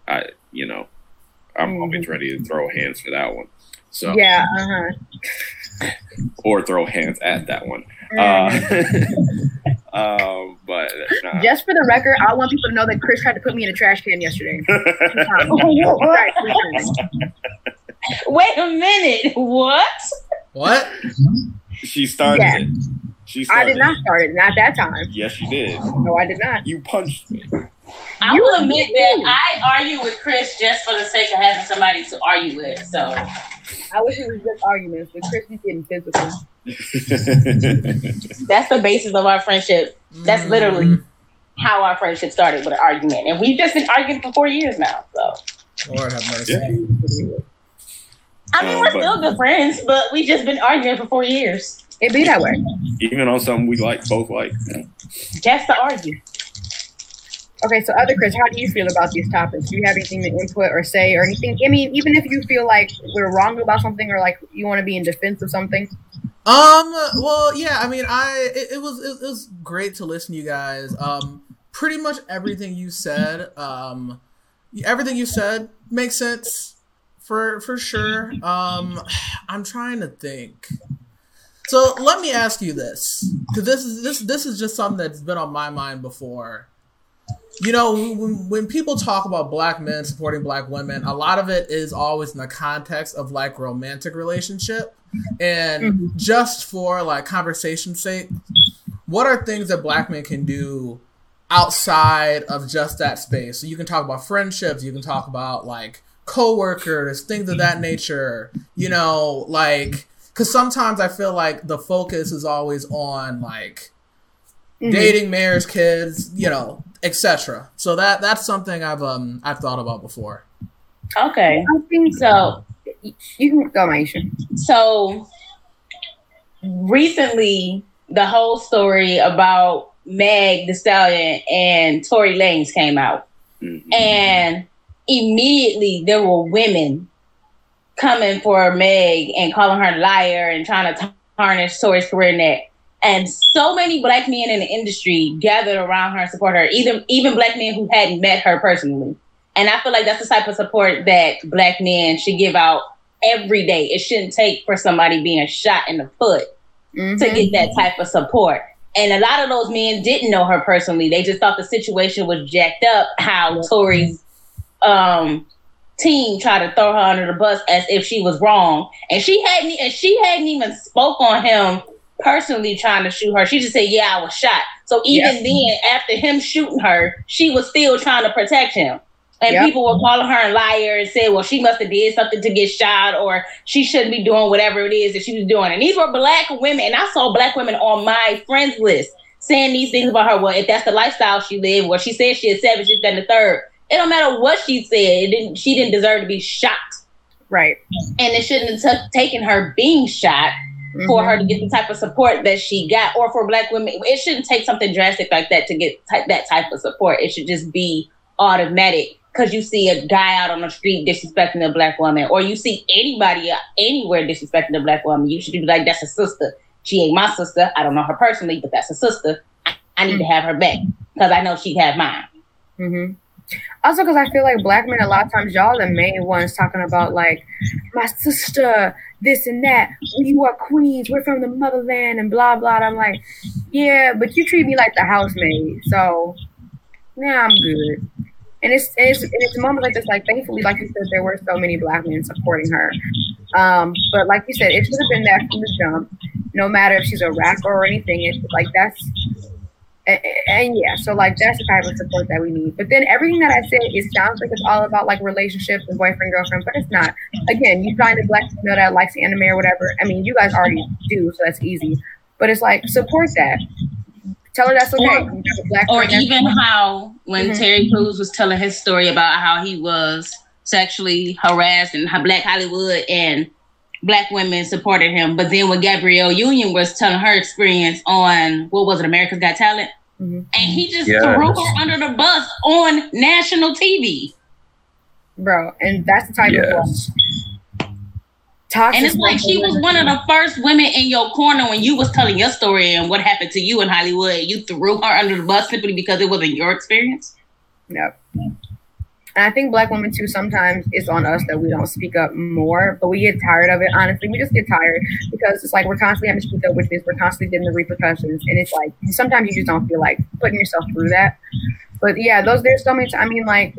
I you know, I'm mm-hmm. always ready to throw hands for that one. So yeah, uh-huh. or throw hands at that one. Mm-hmm. Uh, Um, but nah. just for the record, I want people to know that Chris tried to put me in a trash can yesterday. Wait a minute. What? What? She started yeah. it. She started I did not start it. Not that time. Yes, you did. No, I did not. You punched me. I you will admit that I argue with Chris just for the sake of having somebody to argue with. So I wish it was just arguments, but Chris is getting physical. That's the basis of our friendship. That's mm. literally how our friendship started with an argument, and we've just been arguing for four years now. So, Lord have mercy. Yeah. I mean, um, we're still good friends, but we've just been arguing for four years. It be that way. Even on something we like, both like. Just to argue. Okay, so other Chris, how do you feel about these topics? Do you have anything to input or say or anything? I mean, even if you feel like we're wrong about something or like you want to be in defense of something. Um. Well, yeah. I mean, I it, it was it, it, was great to listen to you guys. Um. Pretty much everything you said. Um. Everything you said makes sense for for sure. Um. I'm trying to think. So let me ask you this, because this is this this is just something that's been on my mind before you know, when, when people talk about black men supporting black women, a lot of it is always in the context of like romantic relationship. And mm-hmm. just for like conversation sake, what are things that black men can do outside of just that space? So you can talk about friendships, you can talk about like coworkers, things of that nature, you know, like cuz sometimes I feel like the focus is always on like mm-hmm. dating, marriage, kids, you know, etc. So that that's something I've um I've thought about before. Okay. I think so. You can go, Maisha. So recently, the whole story about Meg Thee Stallion and Tory Lanez came out, mm-hmm. and immediately there were women coming for Meg and calling her a liar and trying to tarnish Tory's career net and so many black men in the industry gathered around her and support her, even even black men who hadn't met her personally. And I feel like that's the type of support that black men should give out every day. It shouldn't take for somebody being shot in the foot mm-hmm. to get that type of support. And a lot of those men didn't know her personally. They just thought the situation was jacked up. How Tory's um, team try to throw her under the bus as if she was wrong, and she hadn't and she hadn't even spoke on him personally trying to shoot her. She just said, "Yeah, I was shot." So even then, after him shooting her, she was still trying to protect him. And yep. people were calling her a liar and said, well, she must have did something to get shot or she shouldn't be doing whatever it is that she was doing. And these were black women. And I saw black women on my friends list saying these things about her. Well, if that's the lifestyle she lived, well, she said she is seven, she's then the third. It don't matter what she said. It didn't, she didn't deserve to be shot. Right. And it shouldn't have t- taken her being shot mm-hmm. for her to get the type of support that she got. Or for black women, it shouldn't take something drastic like that to get t- that type of support. It should just be automatic because you see a guy out on the street disrespecting a black woman, or you see anybody anywhere disrespecting a black woman, you should be like, "That's a sister. She ain't my sister. I don't know her personally, but that's a sister. I need mm-hmm. to have her back because I know she'd have mine." Mm-hmm. Also, because I feel like black men, a lot of times, y'all the main ones talking about like my sister, this and that. You are queens. We're from the motherland, and blah blah. And I'm like, yeah, but you treat me like the housemaid, so yeah, I'm good. And it's, and it's, and it's like this, like thankfully, like you said, there were so many black men supporting her. Um, but like you said, it should have been that from the jump, no matter if she's a rapper or anything. It's like that's, and, and, yeah, so like that's the type of support that we need. But then everything that I said, it sounds like it's all about like relationships and boyfriend girlfriend, but it's not. Again, you find a black female that likes the anime or whatever. I mean, you guys already do, so that's easy. But it's like support that. Tell her that's okay. Or, or even how when mm-hmm. Terry Crews was telling his story about how he was sexually harassed in Black Hollywood and black women supported him. But then when Gabrielle Union was telling her experience on what was it, America's Got Talent, mm-hmm. and he just yes. threw her under the bus on national TV. Bro, and that's the type yes. of Toxic and it's like she was one of the first women in your corner when you was telling your story and what happened to you in Hollywood. You threw her under the bus simply because it wasn't your experience. Yep. And I think black women too, sometimes it's on us that we don't speak up more, but we get tired of it. Honestly, we just get tired because it's like we're constantly having to speak up, which means we're constantly getting the repercussions. And it's like sometimes you just don't feel like putting yourself through that. But yeah, those there's so many. I mean, like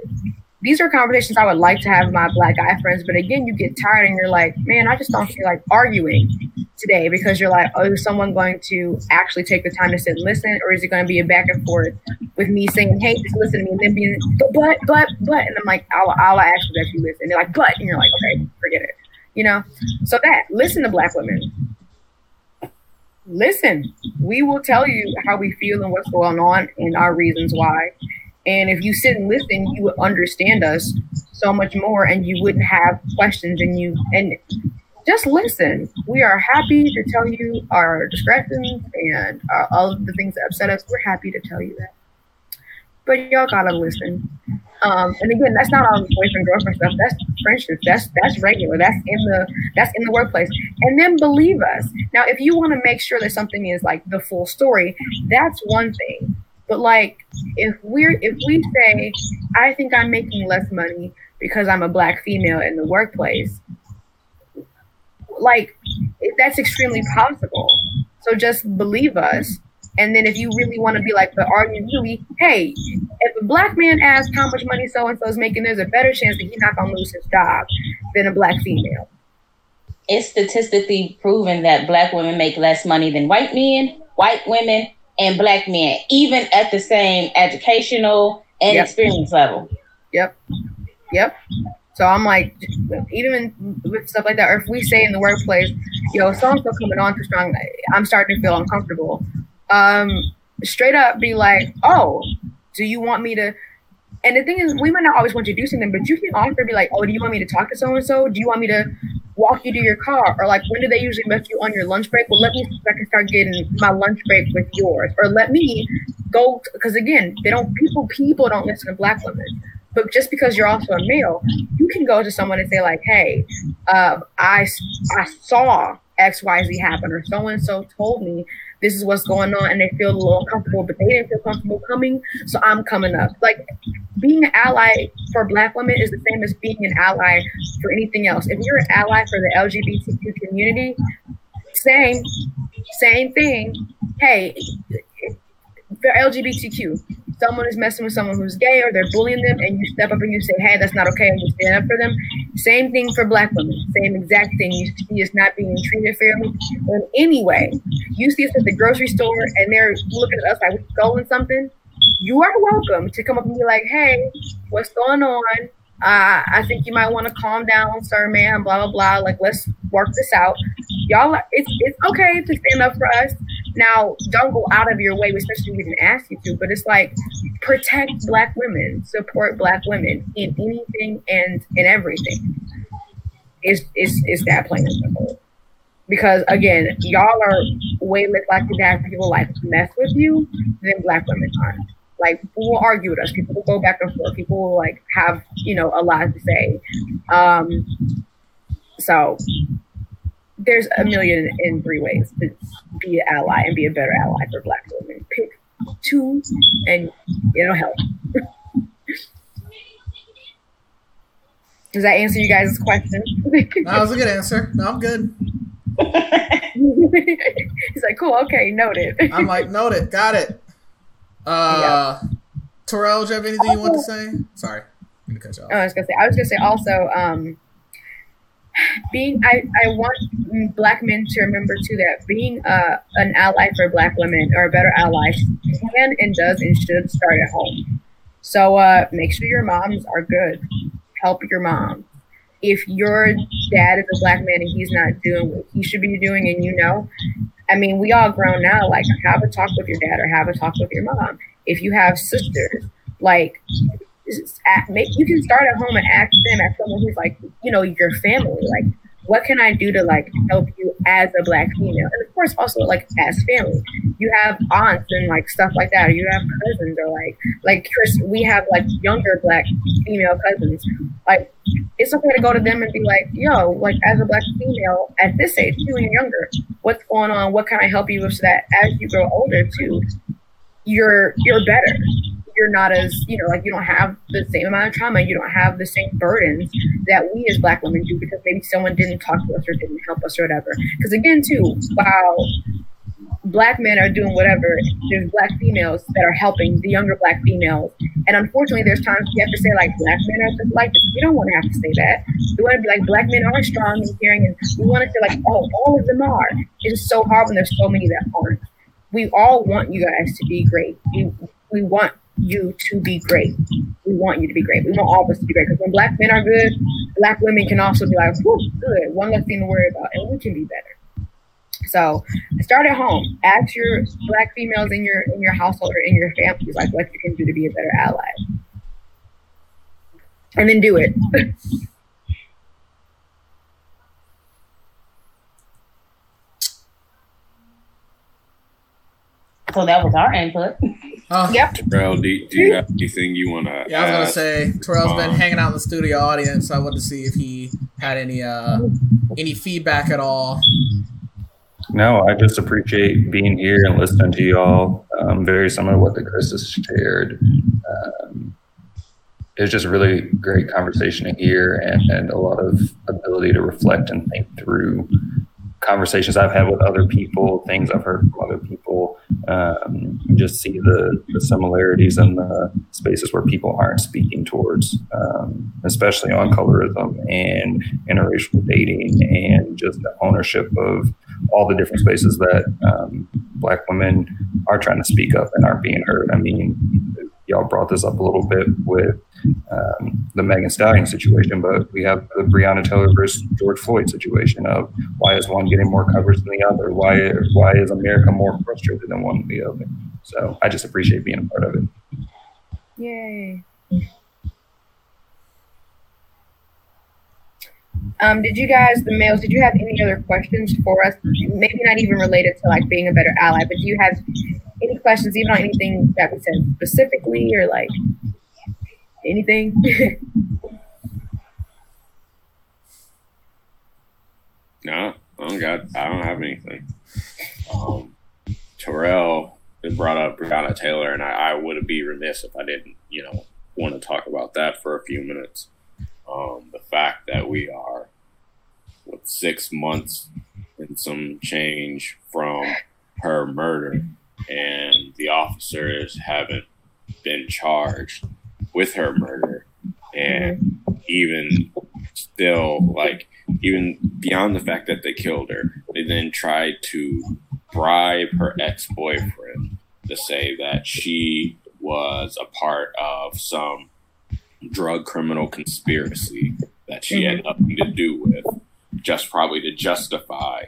these are conversations I would like to have with my black guy friends. But again, you get tired and you're like, man, I just don't feel like arguing today because you're like, oh, is someone going to actually take the time to sit and listen, or is it going to be a back and forth with me saying, hey, just listen to me, and then being, but, but, but, and I'm like, I'll, I'll that you listen. And they're like, but, and you're like, okay, forget it, you know. So that listen to black women. Listen, we will tell you how we feel and what's going on and our reasons why. And if you sit and listen, you would understand us so much more and you wouldn't have questions and you and just listen. We are happy to tell you our discretions and uh, all of the things that upset us. We're happy to tell you that. But y'all gotta listen. Um, and again, that's not all boyfriend girlfriend stuff. That's friendship. That's that's regular. That's in the that's in the workplace. And then believe us. Now, if you want to make sure that something is like the full story, that's one thing. But like if we're if we say I think I'm making less money because I'm a black female in the workplace, like that's extremely possible. So just believe us. And then if you really want to be like, but are you really, hey, if a black man asks how much money so and so is making, there's a better chance that he's not gonna lose his job than a black female. It's statistically proven that black women make less money than white men, white women, and black men, even at the same educational and yep. experience level. Yep. Yep. So I'm like, even with stuff like that, or if we say in the workplace, yo, so and so coming on too strong, I'm starting to feel uncomfortable. Um, straight up be like, oh, do you want me to? And the thing is, we might not always want you to do something, but you can offer be like, oh, do you want me to talk to so and so? Do you want me to walk you to your car? Or like, when do they usually let you on your lunch break? Well, let me see if I can start getting my lunch break with yours. Or let me go, because again, they don't, people, people don't listen to black women. But just because you're also a male, you can go to someone and say like, hey, uh, I, I saw X, Y, Z happen, or so and so told me this is what's going on and they feel a little uncomfortable, but they didn't feel comfortable coming, so I'm coming up. Like being an ally for black women is the same as being an ally for anything else. If you're an ally for the LGBTQ community, same, same thing. Hey, for LGBTQ, someone is messing with someone who's gay or they're bullying them and you step up and you say, hey, that's not okay, and you stand up for them. Same thing for black women. Same exact thing. You see us not being treated fairly. But anyway, you see us at the grocery store and they're looking at us like we're stolen something. You are welcome to come up and be like, hey, what's going on? Uh, I think you might want to calm down, sir, man, blah, blah, blah. Like, let's work this out. Y'all, it's, it's okay to stand up for us. Now, don't go out of your way, especially if we didn't ask you to, but it's like protect black women, support black women in anything and in everything. It's, it's, is that plain and simple? Because again, y'all are way less likely to have people like mess with you than black women are. Like people will argue with us, people will go back and forth, people will like have, you know, a lot to say. Um so there's a million and three ways to be an ally and be a better ally for black women. Pick two and it'll help. Does that answer you guys' question? that was a good answer. No, I'm good. He's like, cool, okay, noted. I'm like, noted, got it. Uh, yeah. Terrell, do you have anything you want to say? Sorry, I'm gonna cut you off. I was gonna say, I was gonna say also, um, being I, I want black men to remember too that being uh, an ally for black women or a better ally can and does and should start at home so uh, make sure your moms are good help your mom if your dad is a black man and he's not doing what he should be doing and you know i mean we all grown now like have a talk with your dad or have a talk with your mom. If you have sisters like make you can start at home and ask them as someone who's like you know your family like what can I do to like help you as a black female? And of course, also like as family, you have aunts and like stuff like that. Or you have cousins or like like Chris, we have like younger black female cousins. Like it's okay to go to them and be like, yo, like as a black female at this age, you younger, what's going on? What can I help you with so that as you grow older too, you're you're better you're not as you know like you don't have the same amount of trauma you don't have the same burdens that we as black women do because maybe someone didn't talk to us or didn't help us or whatever. Because again too while black men are doing whatever there's black females that are helping the younger black females. And unfortunately there's times we have to say like black men are just like this. We don't want to have to say that. We want to be like black men are strong and caring and we want to say like oh all of them are. It's so hard when there's so many that aren't. We all want you guys to be great. We, we want you to be great. We want you to be great. We want all of us to be great. Because when black men are good, black women can also be like, whoo, good. One less thing to worry about. And we can be better. So start at home. Ask your black females in your in your household or in your families like what you can do to be a better ally. And then do it. so that was our input. Uh, yep. Terrell, do, do you have anything you want to? Yeah, I was gonna say Terrell's been hanging out in the studio audience. So I wanted to see if he had any uh any feedback at all. No, I just appreciate being here and listening to y'all. Um, very similar to what the Chris has shared. Um, it's just really great conversation here and, and a lot of ability to reflect and think through conversations I've had with other people, things I've heard from other people, um, just see the, the, similarities in the spaces where people aren't speaking towards, um, especially on colorism and interracial dating and just the ownership of all the different spaces that um, Black women are trying to speak up and aren't being heard. I mean, y'all brought this up a little bit with um, the Megan Stallion situation, but we have the Breonna Taylor versus George Floyd situation of why is one getting more coverage than the other? Why why is America more frustrated than one than the other? So I just appreciate being a part of it. Yay. Um, did you guys, the males, did you have any other questions for us? Maybe not even related to like being a better ally, but do you have any questions, even on anything that we said specifically or like anything? no, I don't got. I don't have anything. Um, Terrell brought up Breonna Taylor, and I, I would be remiss if I didn't, you know, want to talk about that for a few minutes. Um, the fact that we are six months and some change from her murder, and the officers haven't been charged with her murder, and mm-hmm. even still, like even beyond the fact that they killed her, they then tried to bribe her ex boyfriend to say that she was a part of some drug criminal conspiracy that she mm-hmm. had nothing to do with, just probably to justify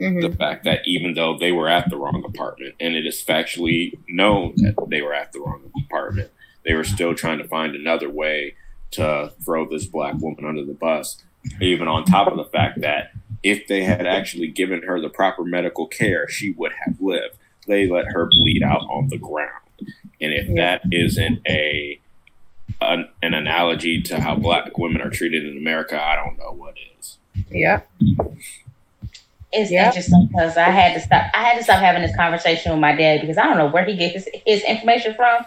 mm-hmm. the fact that even though they were at the wrong apartment and it is factually known that they were at the wrong apartment, they were still trying to find another way to throw this black woman under the bus. Even on top of the fact that if they had actually given her the proper medical care, she would have lived. They let her bleed out on the ground. And if that isn't a an, an analogy to how black women are treated in America, I don't know what is. Yeah. It's yeah. interesting because I had to stop. I had to stop having this conversation with my dad because I don't know where he gets his, his information from.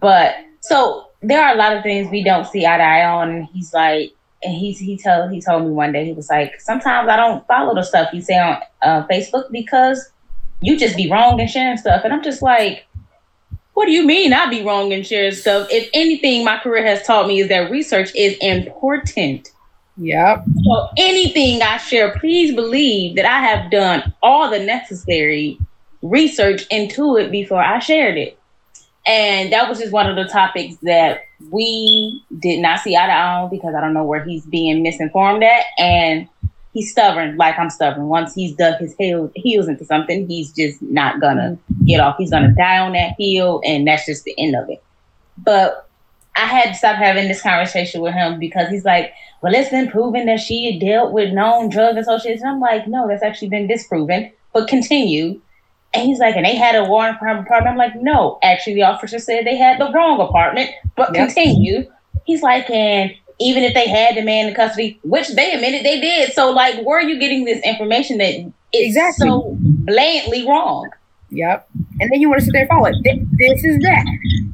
But so there are a lot of things we don't see eye to eye on. And he's like, and he's he told he told me one day he was like, sometimes I don't follow the stuff you say on uh, Facebook because you just be wrong and sharing stuff, and I'm just like, what do you mean I be wrong and sharing stuff? If anything, my career has taught me is that research is important. Yep. So anything I share, please believe that I have done all the necessary research into it before I shared it. And that was just one of the topics that we did not see eye to eye on because I don't know where he's being misinformed at. And he's stubborn, like I'm stubborn. Once he's dug his heel, heels into something, he's just not gonna mm-hmm. get off. He's gonna die on that heel, and that's just the end of it. But I had to stop having this conversation with him because he's like, well, it's been proven that she dealt with known drug associates. And I'm like, no, that's actually been disproven, but continue. And he's like, and they had a warrant for her apartment. I'm like, no, actually, the officer said they had the wrong apartment, but yep. continue. He's like, and even if they had the man in custody, which they admitted they did. So, like, where are you getting this information that is exactly. so blatantly wrong? Yep. And then you want to sit there and follow it. This is that.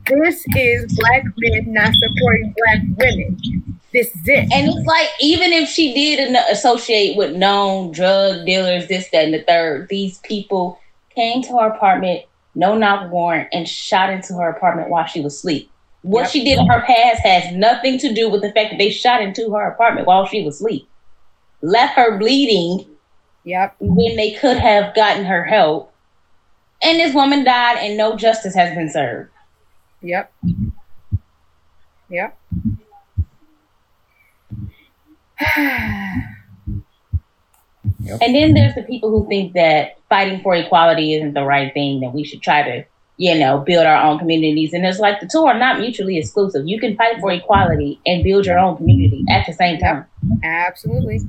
This is black men not supporting black women. This is it. And it's like, even if she did associate with known drug dealers, this, that, and the third, these people came to her apartment, no knock warrant, and shot into her apartment while she was asleep. What yep. she did in her past has nothing to do with the fact that they shot into her apartment while she was asleep. Left her bleeding. Yep. When they could have gotten her help. And this woman died and no justice has been served. Yep. Yep. Yep. And then there's the people who think that fighting for equality isn't the right thing, that we should try to you know, build our own communities. And it's like the two are not mutually exclusive. You can fight for equality and build your own community at the same time. Absolutely.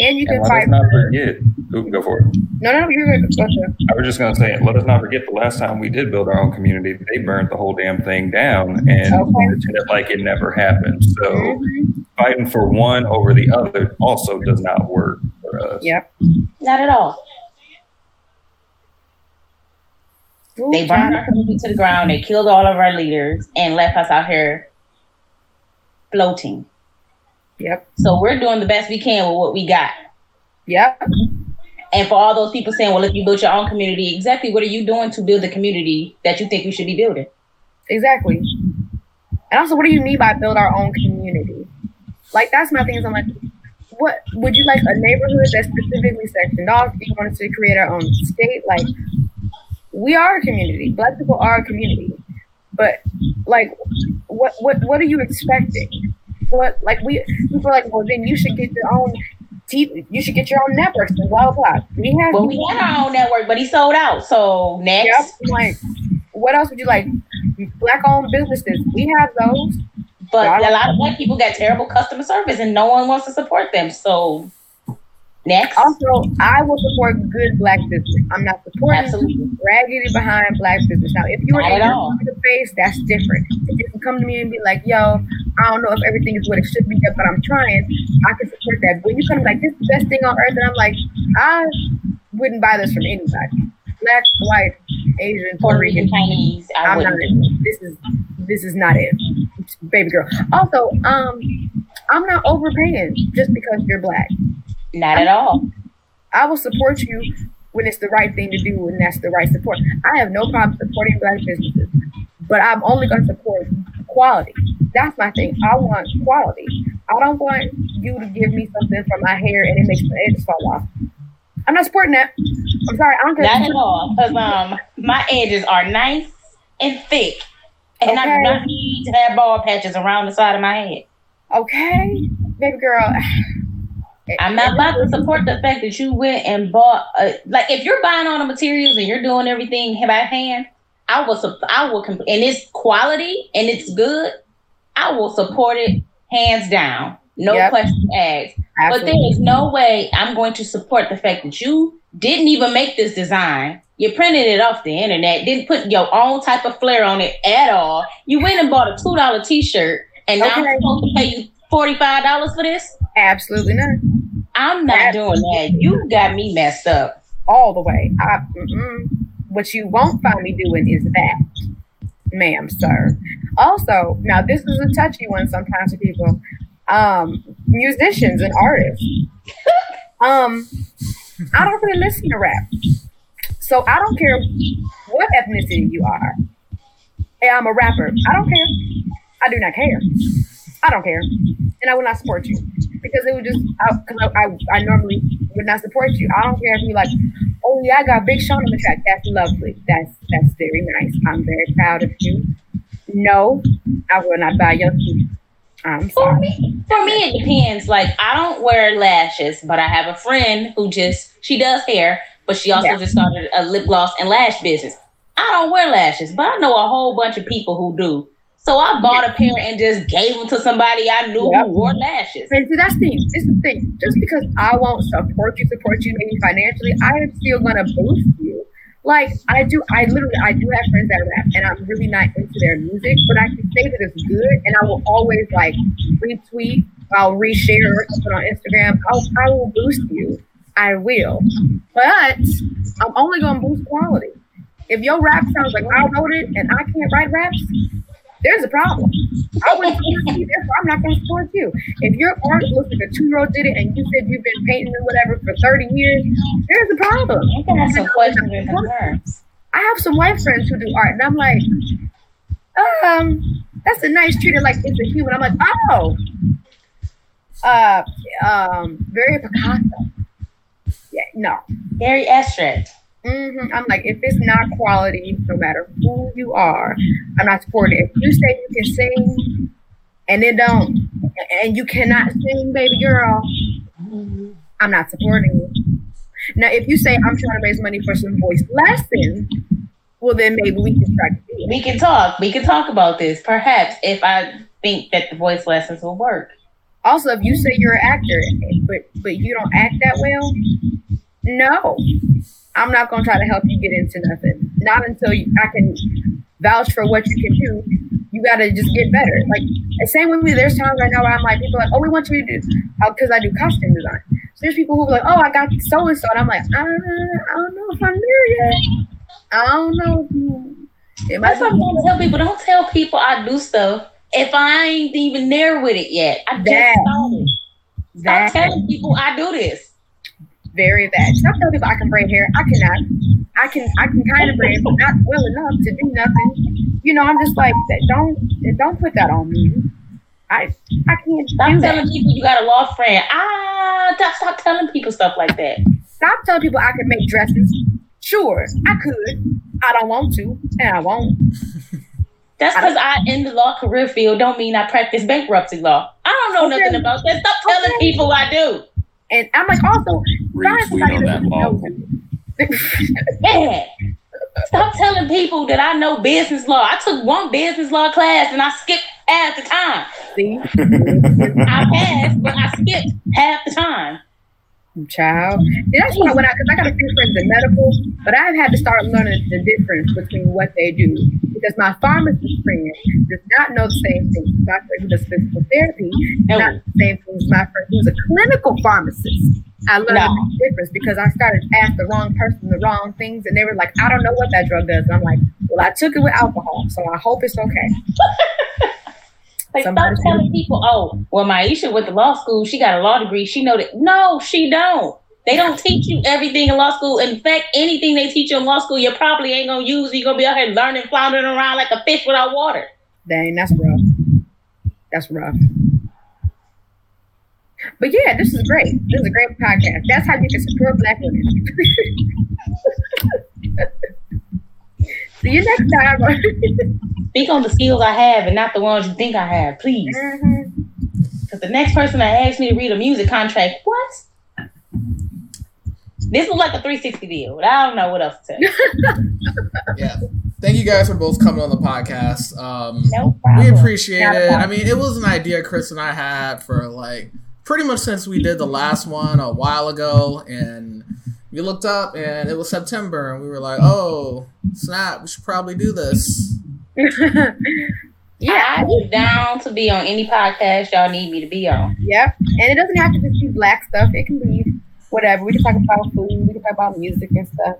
And you can and fight. Let us not forget. Ooh, go for it. No, no, you're good. Go I was just going to say, let us not forget the last time we did build our own community, they burned the whole damn thing down and okay. pretended like it never happened. So mm-hmm. fighting for one over the other also does not work for us. Yep. Not at all. They burned our community to the ground. They killed all of our leaders and left us out here floating. Yep. So we're doing the best we can with what we got. Yep. And for all those people saying, well, if you build your own community, exactly what are you doing to build the community that you think we should be building? Exactly. And also, what do you mean by build our own community? Like, that's my thing is I'm like, what would you like a neighborhood that's specifically sectioned off? Do you want us to create our own state? Like, we are a community. Black people are a community. But like, what what what are you expecting? What like we people like, well, then you should get your own. TV, you should get your own networks and blah blah. We have well, we had our own network, but he sold out. So next, yep. Like, what else would you like? Black owned businesses. We have those. But a lot of black people got terrible customer service, and no one wants to support them. So Next. Also, I will support good black business. I'm not supporting Absolutely. raggedy behind black business. Now, if you were in the face, that's different. If you can come to me and be like, yo, I don't know if everything is what it should be, but I'm trying, I can support that. But when you come like, this is the best thing on earth, and I'm like, I wouldn't buy this from anybody. Black, white, Asian, Puerto Rican, Chinese. I am not. This is this is not it, baby girl. Also, um, I'm not overpaying just because you're black. Not at all. I will support you when it's the right thing to do and that's the right support. I have no problem supporting black businesses. but I'm only going to support quality. That's my thing. I want quality. I don't want you to give me something for my hair and it makes my edges fall off. I'm not supporting that. I'm sorry. I don't care. Not at all. Because um, my edges are nice and thick, and okay. I do not need to have bald patches around the side of my head. Okay, baby girl. I'm not about to support the fact that you went and bought. A, like, if you're buying all the materials and you're doing everything by hand, I will. I will. And it's quality and it's good. I will support it hands down. No yep. question asked. Absolutely. But there is no way I'm going to support the fact that you didn't even make this design. You printed it off the internet, didn't put your own type of flair on it at all. You went and bought a two dollar t shirt, and now. I'm supposed to pay you forty five dollars for this? Absolutely not. I'm not Absolutely. doing that. You got me messed up all the way. I, what you won't find me doing is that, ma'am, sir. Also, now this is a touchy one sometimes for people um, musicians and artists. um, I don't really listen to rap. So I don't care what ethnicity you are. Hey, I'm a rapper. I don't care. I do not care. I don't care. And I will not support you because it would just, because I, I, I, I, normally would not support you. I don't care if you like, oh yeah, I got Big Sean on the track. That's lovely. That's that's very nice. I'm very proud of you. No, I will not buy your suit. I'm sorry. For me, for me, it depends. Like I don't wear lashes, but I have a friend who just she does hair, but she also yeah. just started a lip gloss and lash business. I don't wear lashes, but I know a whole bunch of people who do. So I bought a pair and just gave them to somebody I knew yep. who wore lashes. And see, that's the thing. This is the thing. Just because I won't support you, support you maybe financially, I am still gonna boost you. Like I do, I literally, I do have friends that rap, and I'm really not into their music, but I can say that it's good, and I will always like retweet, I'll reshare or put on Instagram. I'll, I will boost you. I will, but I'm only gonna boost quality. If your rap sounds like I wrote it and I can't write raps, there's a problem. I wouldn't support you, therefore I'm not going to support you. If your art looks like a two year old did it and you said you've been painting or whatever for 30 years, there's a problem. You can have some questions and concerns. I have some white friends who do art, and I'm like, um, that's a nice treatment, like it's a human. I'm like, oh, uh, um, very Picasso. Yeah, no, very abstract. Mm-hmm. I'm like, if it's not quality, no matter who you are, I'm not supporting it. If you say you can sing and then don't, and you cannot sing, baby girl, I'm not supporting you. Now, if you say I'm trying to raise money for some voice lessons, well, then maybe we can try to do it. We can talk. We can talk about this. Perhaps if I think that the voice lessons will work. Also, if you say you're an actor, but but you don't act that well, no, I'm not gonna try to help you get into nothing. Not until you, I can vouch for what you can do. You gotta just get better. Like same with me. There's times right now where I'm like, people like, oh, we want you to do because I do costume design. So there's people who are like, oh, I got so and so, and I'm like, uh, I don't know if I'm there yet. I don't know. If That's what I'm trying to tell people. Don't tell people I do stuff if I ain't even there with it yet. I just started. Stop telling people I do this very bad. Stop telling people I can braid hair. I cannot. I can I can kind of braid, but not well enough to do nothing. You know, I'm just like don't don't put that on me. I I can't stop telling that. people you got a law friend. Ah, stop, stop telling people stuff like that. Stop telling people I can make dresses. Sure, I could. I don't want to, and I won't. That's because I, in the law career field don't mean I practice bankruptcy law. I don't know okay. nothing about that. Stop telling okay. people I do. And I'm like, also, retweet on that law. Man, stop telling people that I know business law. I took one business law class and I skipped half the time. See, I passed, but I skipped half the time child. Mm-hmm. And that's why when I, because I got a few friends in medical, but I've had to start learning the difference between what they do because my pharmacist friend does not know the same thing as my friend who does physical therapy, no. not the same thing as my friend who's a clinical pharmacist. I learned no. the difference because I started asking the wrong person the wrong things, and they were like, "I don't know what that drug does." And I'm like, "Well, I took it with alcohol, so I hope it's okay." Like stop telling people, oh, well, Maisha went to law school. She got a law degree. She know that. No, she don't. They don't teach you everything in law school. In fact, anything they teach you in law school, you probably ain't gonna use. You're gonna be out here learning, floundering around like a fish without water. Dang, that's rough. That's rough. But yeah, this is great. This is a great podcast. That's how you can support Black women. See you next time. Speak on the skills I have and not the ones you think I have, please. Because mm-hmm. the next person that asks me to read a music contract, what? This was like a 360 deal. I don't know what else to say. yeah. Thank you guys for both coming on the podcast. Um, no problem. We appreciate it. I mean, it was an idea Chris and I had for like pretty much since we did the last one a while ago, and we looked up and it was September, and we were like, "Oh, snap! We should probably do this." yeah, I'm down to be on any podcast y'all need me to be on. Yep, and it doesn't have to just be black stuff. It can be whatever. We can talk about food. We can talk about music and stuff.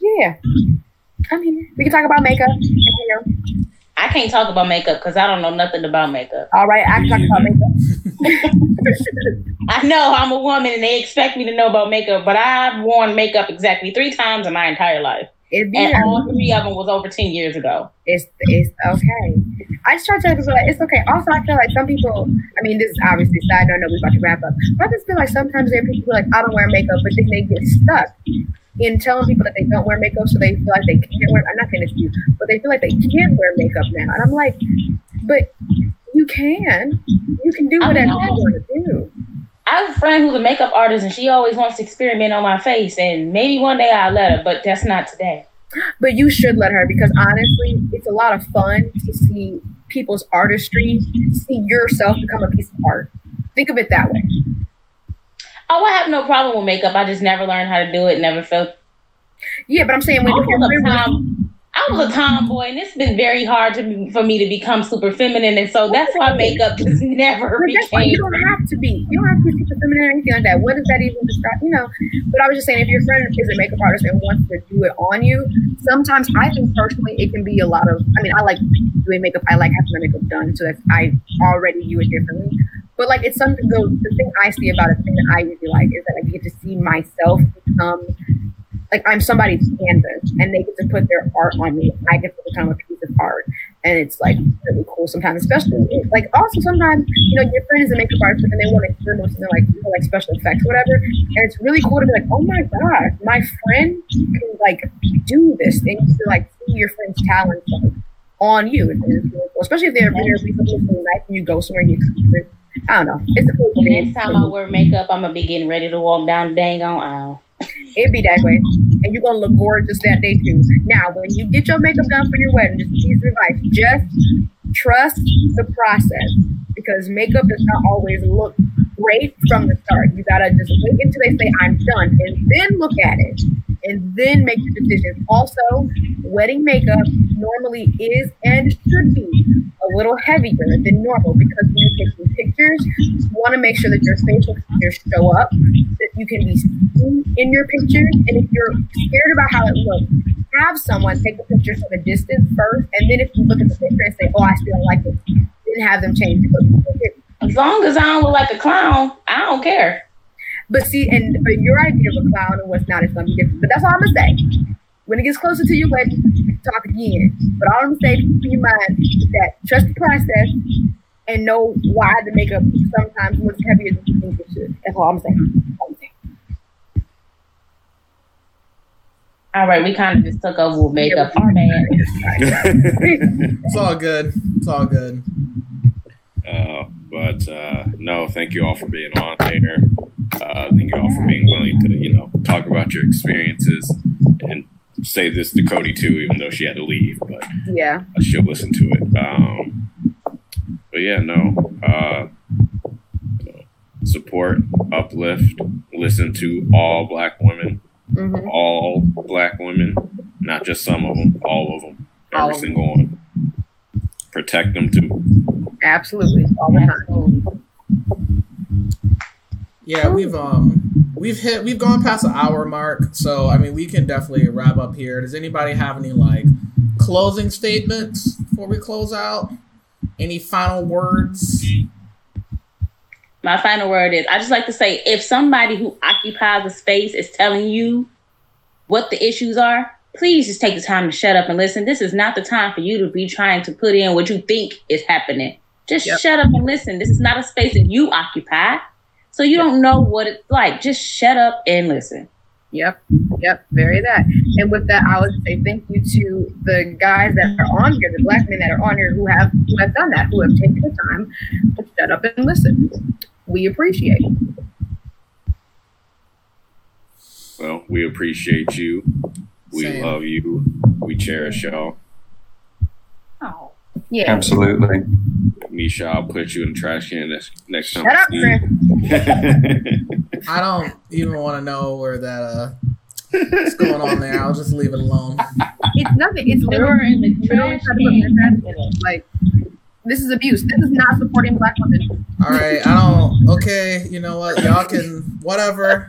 Yeah, I'm here. We can talk about makeup. I can't talk about makeup because I don't know nothing about makeup. All right, I can talk about makeup. I know I'm a woman and they expect me to know about makeup, but I've worn makeup exactly three times in my entire life. And all three of them was over 10 years ago. It's it's okay. I just try to tell people like it's okay. Also, I feel like some people. I mean, this is obviously side note. I know we're about to wrap up. But I just feel like sometimes there are people who are like I don't wear makeup, but then they get stuck in telling people that they don't wear makeup, so they feel like they can't wear. I'm not saying it's you, but they feel like they can't wear makeup now. And I'm like, but you can. You can do whatever you want to do. I have a friend who's a makeup artist, and she always wants to experiment on my face. And maybe one day I'll let her, but that's not today. But you should let her because honestly, it's a lot of fun to see people's artistry, see yourself become a piece of art. Think of it that way. Oh, I have no problem with makeup. I just never learned how to do it. Never felt. Yeah, but I'm saying when oh, you're I was a tomboy, and it's been very hard to for me to become super feminine, and so that's why makeup just never became. You don't have to be. You don't have to be super feminine or anything like that. What does that even describe? You know. But I was just saying, if your friend is a makeup artist and wants to do it on you, sometimes I think personally it can be a lot of. I mean, I like doing makeup. I like having my makeup done, so that I already view it differently. But like, it's something. The, the thing I see about it, the thing that I really like is that I get to see myself become like I'm somebody's canvas and they get to put their art on me. I get to become a piece of art. And it's like really cool sometimes, especially like also sometimes, you know, your friend is a makeup artist and they want to experiment something like like special effects, whatever. And it's really cool to be like, oh my god, my friend can like do this you can like see your friend's talent like, on you. Really cool. Especially if they're very recently nice and you go somewhere and you I don't know. It's a cool thing. Next time I wear makeup, I'm gonna be getting ready to walk down the dang on aisle. It be that way. And you're gonna look gorgeous that day too. Now, when you get your makeup done for your wedding, just a piece of advice, just trust the process because makeup does not always look great from the start. You gotta just wait until they say I'm done and then look at it and then make your decisions. Also, wedding makeup normally is and should be a little heavier than normal because when you're taking pictures, you want to make sure that your facial features show up, that you can be seen in your pictures. And if you're scared about how it looks, have someone take a picture from a distance first, and then if you look at the picture and say, "Oh, I still like it," then have them change it. As long as I don't look like a clown, I don't care. But see, and but your idea of a clown and what's not is gonna be different. But that's all I'm gonna say. When it gets closer to your wedding, we talk again. But all I'm gonna say, keep in mind that trust the process and know why the makeup sometimes looks heavier than you think it should. That's all I'm saying. All, I'm saying. all right, we kind of just took over with makeup. Our man. it's all good. It's all good. Uh, but uh, no, thank you all for being on there. Uh, thank you all for being willing to, you know, talk about your experiences and say this to Cody too, even though she had to leave. But yeah, she'll listen to it. Um, but yeah, no. Uh, support, uplift, listen to all black women, mm-hmm. all black women, not just some of them, all of them, every all single one. Protect them too. Absolutely, all the time. Yeah, we've um we've hit we've gone past the hour mark, so I mean we can definitely wrap up here. Does anybody have any like closing statements before we close out? Any final words? my final word is I just like to say if somebody who occupies a space is telling you what the issues are, please just take the time to shut up and listen. This is not the time for you to be trying to put in what you think is happening. Just yep. shut up and listen. This is not a space that you occupy. So you don't know what it's like. Just shut up and listen. Yep, yep, very that. And with that, I would say thank you to the guys that are on here, the black men that are on here who have who have done that, who have taken the time to shut up and listen. We appreciate. Well, we appreciate you. We Same. love you. We cherish y'all. Oh, yeah. Absolutely. Misha, I'll put you in the trash can next, next time. Shut up, Chris. I don't even want to know where that uh what's going on there. I'll just leave it alone. It's nothing. It's literally in the trash can. Like this is abuse. This is not supporting black women. All right, I don't. Okay, you know what? Y'all can whatever.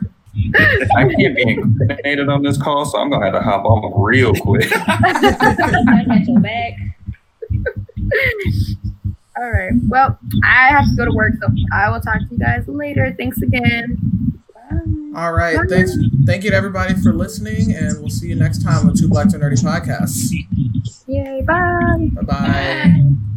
I can't be incriminated on this call, so I'm gonna have to hop off real quick. All right. Well, I have to go to work, so I will talk to you guys later. Thanks again. Bye. All right. Bye. Thanks. Thank you to everybody for listening, and we'll see you next time on Two Black to Nerdy Podcasts. Yay. Bye. Bye-bye. bye